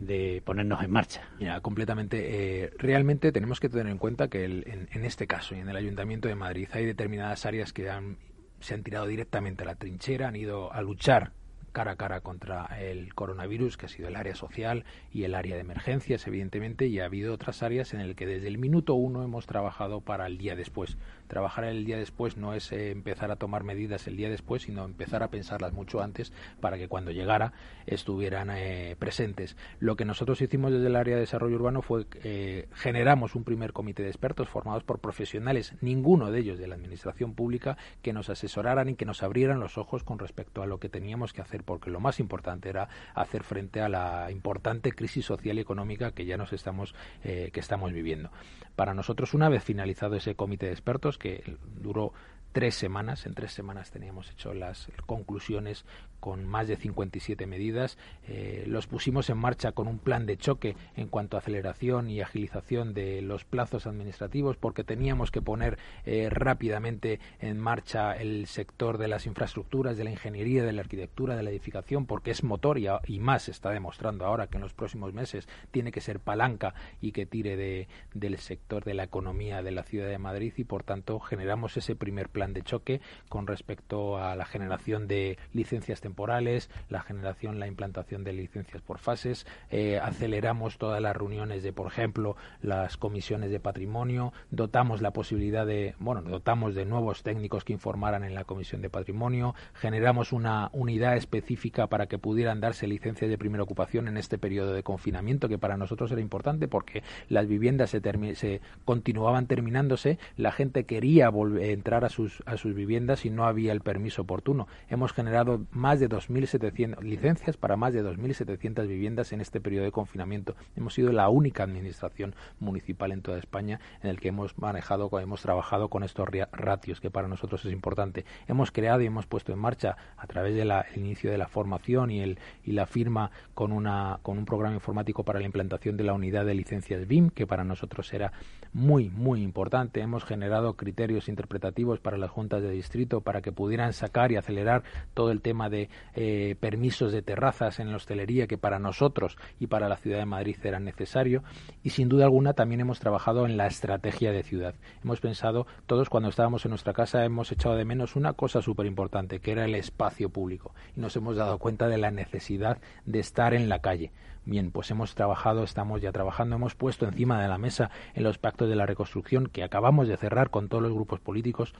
Speaker 5: de ponernos en marcha.
Speaker 3: Mira, completamente. Eh, realmente tenemos que tener en cuenta que en, este caso y en el Ayuntamiento de Madrid hay determinadas áreas que han, se han tirado directamente a la trinchera, han ido a luchar cara a cara contra el coronavirus, que ha sido el área social y el área de emergencias, evidentemente, y ha habido otras áreas en las que desde el minuto uno hemos trabajado para el día después. Trabajar el día después no es eh, empezar a tomar medidas el día después, sino empezar a pensarlas mucho antes para que cuando llegara estuvieran eh, presentes. Lo que nosotros hicimos desde el área de desarrollo urbano fue eh, generamos un primer comité de expertos formados por profesionales, ninguno de ellos de la administración pública, que nos asesoraran y que nos abrieran los ojos con respecto a lo que teníamos que hacer, porque lo más importante era hacer frente a la importante crisis social y económica que ya nos estamos que estamos viviendo. Para nosotros, una vez finalizado ese comité de expertos, que duró tres semanas. En tres semanas teníamos hecho las conclusiones con más de 57 medidas. Eh, los pusimos en marcha con un plan de choque en cuanto a aceleración y agilización de los plazos administrativos, porque teníamos que poner eh, rápidamente en marcha el sector de las infraestructuras, de la ingeniería, de la arquitectura, de la edificación, porque es motor y, más está demostrando ahora que en los próximos meses tiene que ser palanca y que tire de, del sector de la economía de la ciudad de Madrid y por tanto generamos ese primer plan de choque con respecto a la generación de licencias temporales, la generación, la implantación de licencias por fases, eh, aceleramos todas las reuniones de, por ejemplo, las comisiones de patrimonio, dotamos la posibilidad de, bueno, dotamos de nuevos técnicos que informaran en la comisión de patrimonio, generamos una unidad específica para que pudieran darse licencias de primera ocupación en este periodo de confinamiento que para nosotros era importante porque las viviendas se, se continuaban terminándose, la gente quería volver, entrar a sus, a sus viviendas y no había el permiso oportuno. Hemos generado más de 2.700 licencias para más de 2.700 viviendas en este periodo de confinamiento. Hemos sido la única administración municipal en toda España en el que hemos manejado, hemos trabajado con estos ratios, que para nosotros es importante. Hemos creado y hemos puesto en marcha a través del inicio de la formación y, el, y la firma con, una, con un programa informático para la implantación de la unidad de licencias BIM, que para nosotros era muy, muy importante. Hemos generado criterios interpretativos para las juntas de distrito para que pudieran sacar y acelerar todo el tema de eh, permisos de terrazas en la hostelería que para nosotros y para la ciudad de Madrid era necesario. Y sin duda alguna también hemos trabajado en la estrategia de ciudad. Hemos pensado, todos cuando estábamos en nuestra casa hemos echado de menos una cosa súper importante, que era el espacio público. Y nos hemos dado cuenta de la necesidad de estar en la calle. Bien, pues hemos trabajado, estamos ya trabajando, hemos puesto encima de la mesa en los pactos de la reconstrucción que acabamos de cerrar con todos los grupos políticos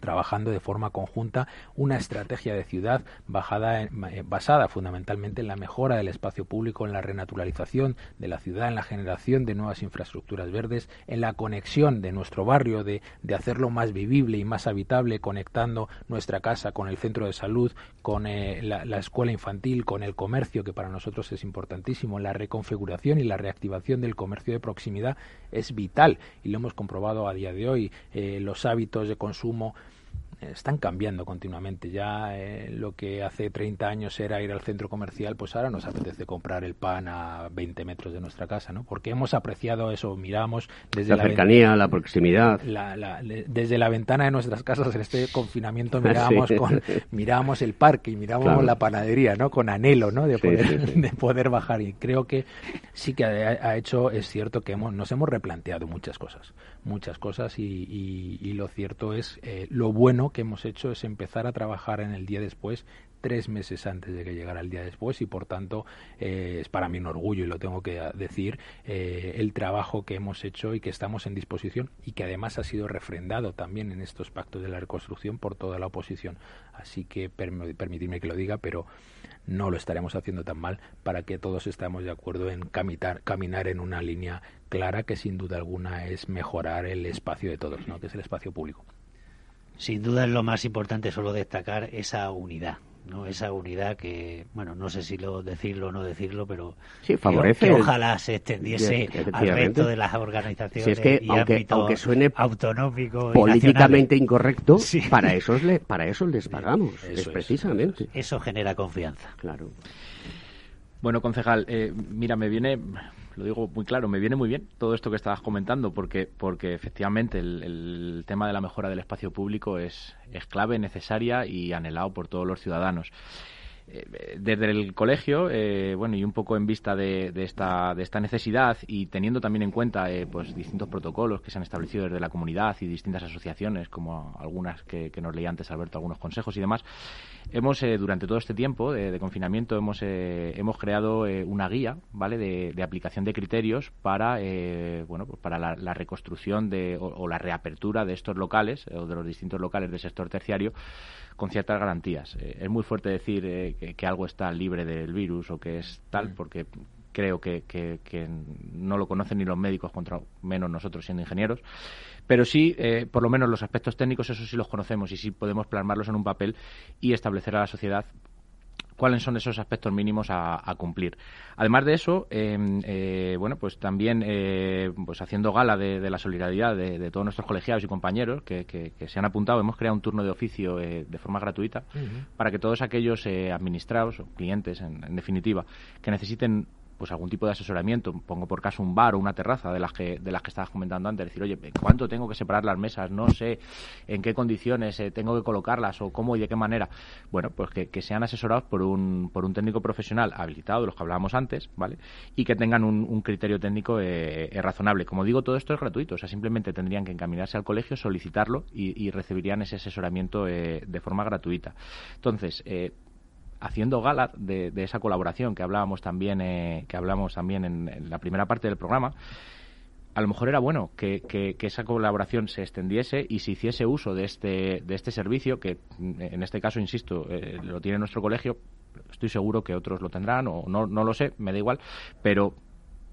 Speaker 3: trabajando de forma conjunta una estrategia de ciudad eh, basada fundamentalmente en la mejora del espacio público, en la renaturalización de la ciudad, en la generación de nuevas infraestructuras verdes, en la conexión de nuestro barrio, de, hacerlo más vivible y más habitable, conectando nuestra casa con el centro de salud, con eh, la, escuela infantil, con el comercio, que para nosotros es importantísimo, la reconfiguración y la reactivación del comercio de proximidad es vital y lo hemos comprobado a día de hoy. Eh, los hábitos de consumo están cambiando continuamente. Ya eh, lo que hace 30 años era ir al centro comercial, pues ahora nos apetece comprar el pan a 20 metros de nuestra casa, ¿no? Porque hemos apreciado eso, miramos desde
Speaker 2: la, cercanía, la proximidad.
Speaker 3: desde la ventana de nuestras casas en este confinamiento mirábamos, con, mirábamos el parque y mirábamos la panadería, ¿no? Con anhelo, ¿no? De poder, de poder bajar. Y creo que sí que ha, hecho, es cierto que hemos, nos hemos replanteado muchas cosas, muchas cosas y, y, lo cierto es eh, lo bueno que hemos hecho es empezar a trabajar en el día después tres meses antes de que llegara el día después y por tanto eh, es para mí un orgullo y lo tengo que decir eh, el trabajo que hemos hecho y que estamos en disposición y que además ha sido refrendado también en estos pactos de la reconstrucción por toda la oposición así que permitidme que lo diga pero no lo estaremos haciendo tan mal para que todos estemos de acuerdo en caminar, caminar en una línea clara que sin duda alguna es mejorar el espacio de todos, ¿no? que es el espacio público.
Speaker 5: Sin duda es lo más importante solo destacar esa unidad. ¿no? esa unidad que, bueno, no sé si lo decirlo o no decirlo, pero
Speaker 2: sí, favorece
Speaker 5: que, ojalá se extendiese al resto de las organizaciones
Speaker 2: que,
Speaker 5: y
Speaker 2: aunque, aunque suene
Speaker 5: autonómico
Speaker 2: políticamente incorrecto, para eso le, para eso les pagamos, es precisamente.
Speaker 5: Eso genera confianza.
Speaker 2: Claro.
Speaker 4: Bueno, concejal, eh, mira, me viene lo digo muy claro, me viene muy bien todo esto que estabas comentando, porque, porque efectivamente el, tema de la mejora del espacio público es, es clave, necesaria y anhelado por todos los ciudadanos desde el colegio, eh, bueno, y un poco en vista de, esta, de esta necesidad y teniendo también en cuenta eh, pues distintos protocolos que se han establecido desde la comunidad y distintas asociaciones, como algunas que, nos leía antes Alberto, algunos consejos y demás, hemos durante todo este tiempo de, confinamiento hemos hemos creado una guía, ¿vale? De, aplicación de criterios para bueno pues para la, reconstrucción de o, la reapertura de estos locales o de los distintos locales del sector terciario con ciertas garantías. Eh, es muy fuerte decir eh, que, algo está libre del virus o que es tal, mm. porque creo que, no lo conocen ni los médicos, contra menos nosotros siendo ingenieros. Pero sí, eh, por lo menos los aspectos técnicos, eso sí los conocemos y sí podemos plasmarlos en un papel y establecer a la sociedad cuáles son esos aspectos mínimos a, cumplir. Además de eso, em, eh, bueno, pues también eh, pues haciendo gala de, la solidaridad de, todos nuestros colegiados y compañeros que, se han apuntado, hemos creado un turno de oficio eh, de forma gratuita para que todos aquellos administrados o clientes, en definitiva, que necesiten pues algún tipo de asesoramiento, pongo por caso un bar o una terraza de las que de las que estabas comentando antes, decir, oye, ¿cuánto tengo que separar las mesas? No sé en qué condiciones eh, tengo que colocarlas o cómo y de qué manera. Bueno, pues que, sean asesorados por un, por un técnico profesional habilitado, de los que hablábamos antes, ¿vale? Y que tengan un, criterio técnico eh, eh, razonable. Como digo, todo esto es gratuito, o sea, simplemente tendrían que encaminarse al colegio, solicitarlo y, recibirían ese asesoramiento de forma gratuita. Entonces, haciendo gala de, esa colaboración que hablábamos también, eh, que hablamos también en, la primera parte del programa, a lo mejor era bueno que, esa colaboración se extendiese y se hiciese uso de este, de este servicio, que en este caso, insisto, eh, lo tiene nuestro colegio, estoy seguro que otros lo tendrán o no, no lo sé, me da igual, pero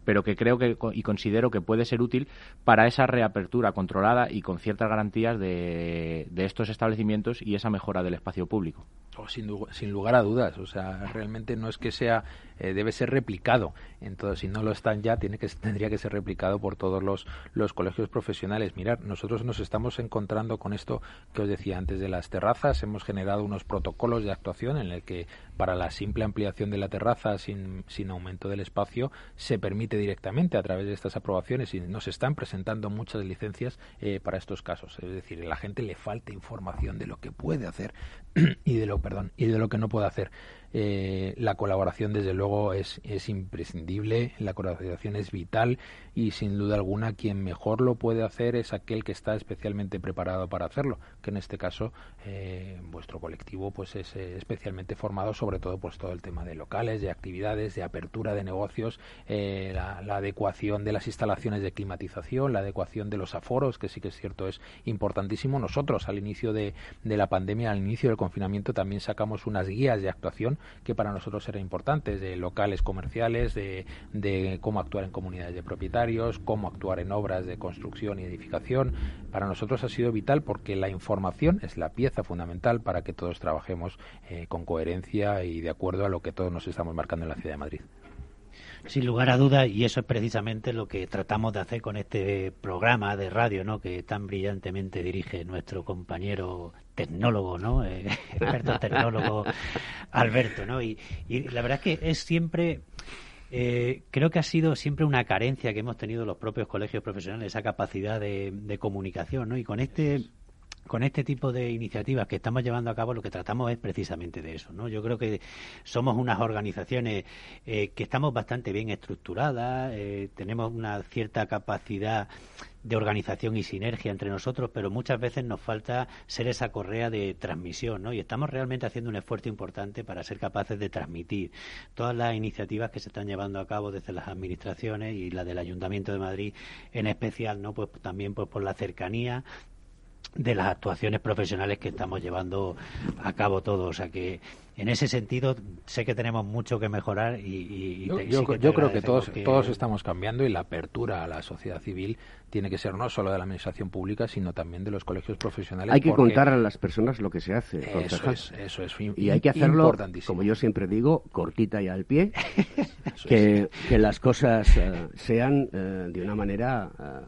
Speaker 4: pero que creo que y considero que puede ser útil para esa reapertura controlada y con ciertas garantías de estos establecimientos y esa mejora del espacio público.
Speaker 3: Oh, sin, sin, lugar a dudas, o sea, realmente no es que sea, eh, debe ser replicado. Entonces, si no lo están ya, tiene que tendría que ser replicado por todos los, los colegios profesionales. Mirar, nosotros nos estamos encontrando con esto que os decía antes de las terrazas. Hemos generado unos protocolos de actuación en el que para la simple ampliación de la terraza sin, sin aumento del espacio se permite directamente a través de estas aprobaciones y nos están presentando muchas licencias eh, para estos casos. Es decir, a la gente le falta información de lo que puede hacer y de lo, perdón, y de lo que no puede hacer. Eh, la colaboración, desde luego, es, es imprescindible, la colaboración es vital y, sin duda alguna, quien mejor lo puede hacer es aquel que está especialmente preparado para hacerlo, que en este caso eh, vuestro colectivo pues es eh, especialmente formado sobre todo pues todo el tema de locales, de actividades, de apertura de negocios, la, adecuación de las instalaciones de climatización, la adecuación de los aforos, que sí que es cierto es importantísimo. Nosotros al inicio de la pandemia, al inicio del confinamiento, también sacamos unas guías de actuación que para nosotros eran importantes, de locales comerciales, de, de cómo actuar en comunidades de propietarios, cómo actuar en obras de construcción y edificación. Para nosotros ha sido vital porque la información es la pieza fundamental para que todos trabajemos eh, con coherencia y de acuerdo a lo que todos nos estamos marcando en la ciudad de Madrid.
Speaker 5: Sin lugar a dudas, y eso es precisamente lo que tratamos de hacer con este programa de radio, ¿no? Que tan brillantemente dirige nuestro compañero tecnólogo, ¿no? Experto tecnólogo Alberto, ¿no? Y, la verdad es que es siempre eh, creo que ha sido siempre una carencia que hemos tenido los propios colegios profesionales, esa capacidad de, de comunicación, ¿no? Y con este con este tipo de iniciativas que estamos llevando a cabo lo que tratamos es precisamente de eso. ¿no? Yo creo que somos unas organizaciones eh, que estamos bastante bien estructuradas, eh, tenemos una cierta capacidad de organización y sinergia entre nosotros, pero muchas veces nos falta ser esa correa de transmisión, ¿no? Y estamos realmente haciendo un esfuerzo importante para ser capaces de transmitir todas las iniciativas que se están llevando a cabo desde las administraciones y la del Ayuntamiento de Madrid en especial, ¿no? Pues también pues por la cercanía de las actuaciones profesionales que estamos llevando a cabo todos. O sea que en ese sentido sé que tenemos mucho que mejorar y,
Speaker 3: yo, creo que todos, todos estamos cambiando y la apertura a la sociedad civil tiene que ser no solo de la administración pública sino también de los colegios profesionales.
Speaker 2: Hay que contar a las personas lo que se hace.
Speaker 3: Eso es, eso es
Speaker 2: y hay que hacerlo, como yo siempre digo, cortita y al pie, que, que, las cosas eh, sean eh, de una manera eh,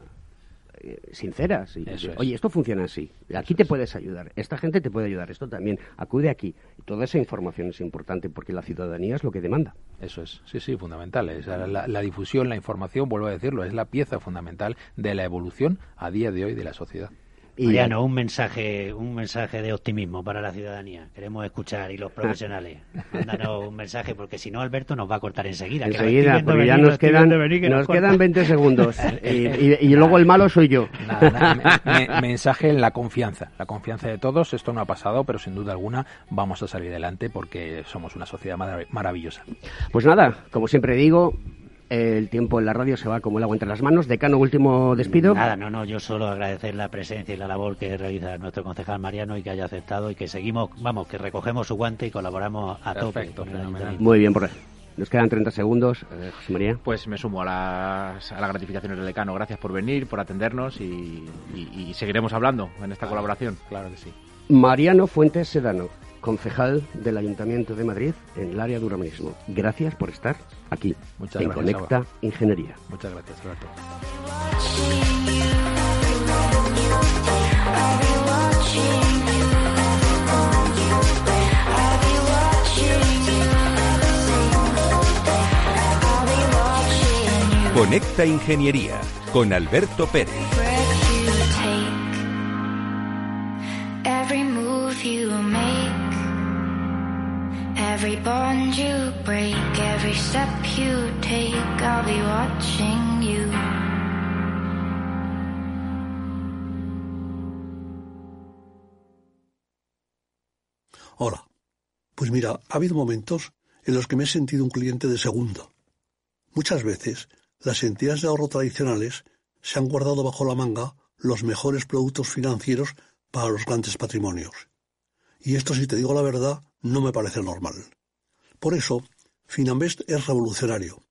Speaker 2: sinceras. Y, Oye, esto funciona así. Aquí te puedes ayudar. Esta gente te puede ayudar. Esto también. Acude aquí. Y toda esa información es importante porque la ciudadanía es lo que demanda.
Speaker 3: Eso es. Sí, sí, fundamental. Es la, difusión, la información, vuelvo a decirlo, es la pieza fundamental de la evolución a día de hoy de la sociedad.
Speaker 5: Y no un mensaje, un mensaje de optimismo para la ciudadanía. Queremos escuchar y los profesionales. Mándanos un mensaje porque si no Alberto nos va a cortar enseguida.
Speaker 2: Enseguida, porque ya nos quedan, nos, quedan 20 segundos y, luego el malo soy yo.
Speaker 3: mensaje en la confianza, la confianza de todos. Esto no ha pasado, pero sin duda alguna vamos a salir adelante porque somos una sociedad maravillosa.
Speaker 2: Pues nada, como siempre digo, el tiempo en la radio se va como el agua entre las manos. Decano, último despido.
Speaker 5: Nada, no, no, yo solo agradecer la presencia y la labor que realiza nuestro concejal Mariano y que haya aceptado y que seguimos, vamos, que recogemos su guante y colaboramos a
Speaker 3: Perfecto,
Speaker 2: Muy bien, por nos quedan 30 segundos, eh, José María.
Speaker 4: Pues me sumo a las, a las gratificaciones del decano. Gracias por venir, por atendernos y, y seguiremos hablando en esta colaboración.
Speaker 3: Claro que sí.
Speaker 2: Mariano Fuentes Sedano concejal del Ayuntamiento de Madrid en el área de urbanismo. Gracias por estar aquí
Speaker 3: Muchas en
Speaker 2: Conecta Ingeniería.
Speaker 3: Muchas gracias, Roberto.
Speaker 1: Conecta Ingeniería con Alberto Pérez. Bond.
Speaker 11: Hola. Pues mira, ha habido momentos en los que me he sentido un cliente de segunda. Muchas veces, las entidades de ahorro tradicionales se han guardado bajo la manga los mejores productos financieros para los grandes patrimonios. Y esto, si te digo la verdad, no me parece normal. Por eso, Finambest es revolucionario.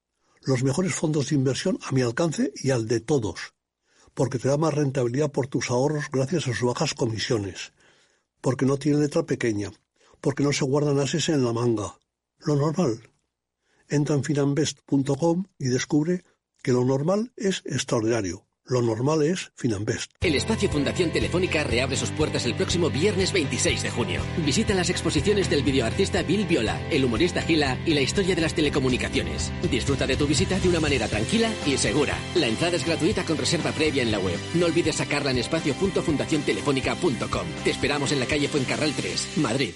Speaker 11: Los mejores fondos de inversión a mi alcance y al de todos, porque te da más rentabilidad por tus ahorros gracias a sus bajas comisiones, porque no tiene letra pequeña, porque no se guardan ases en la manga. Lo normal. Entra en finambest.com y descubre que lo normal es extraordinario, Lo normal es Finambest.
Speaker 12: El espacio Fundación Telefónica reabre sus puertas el próximo viernes 26 de junio. Visita las exposiciones del videoartista Bill Viola, el humorista Gila y la historia de las telecomunicaciones. Disfruta de tu visita de una manera tranquila y segura. La entrada es gratuita con reserva previa en la web. No olvides sacarla en espacio.fundaciontelefónica.com. Te esperamos en la calle Fuencarral 3, Madrid.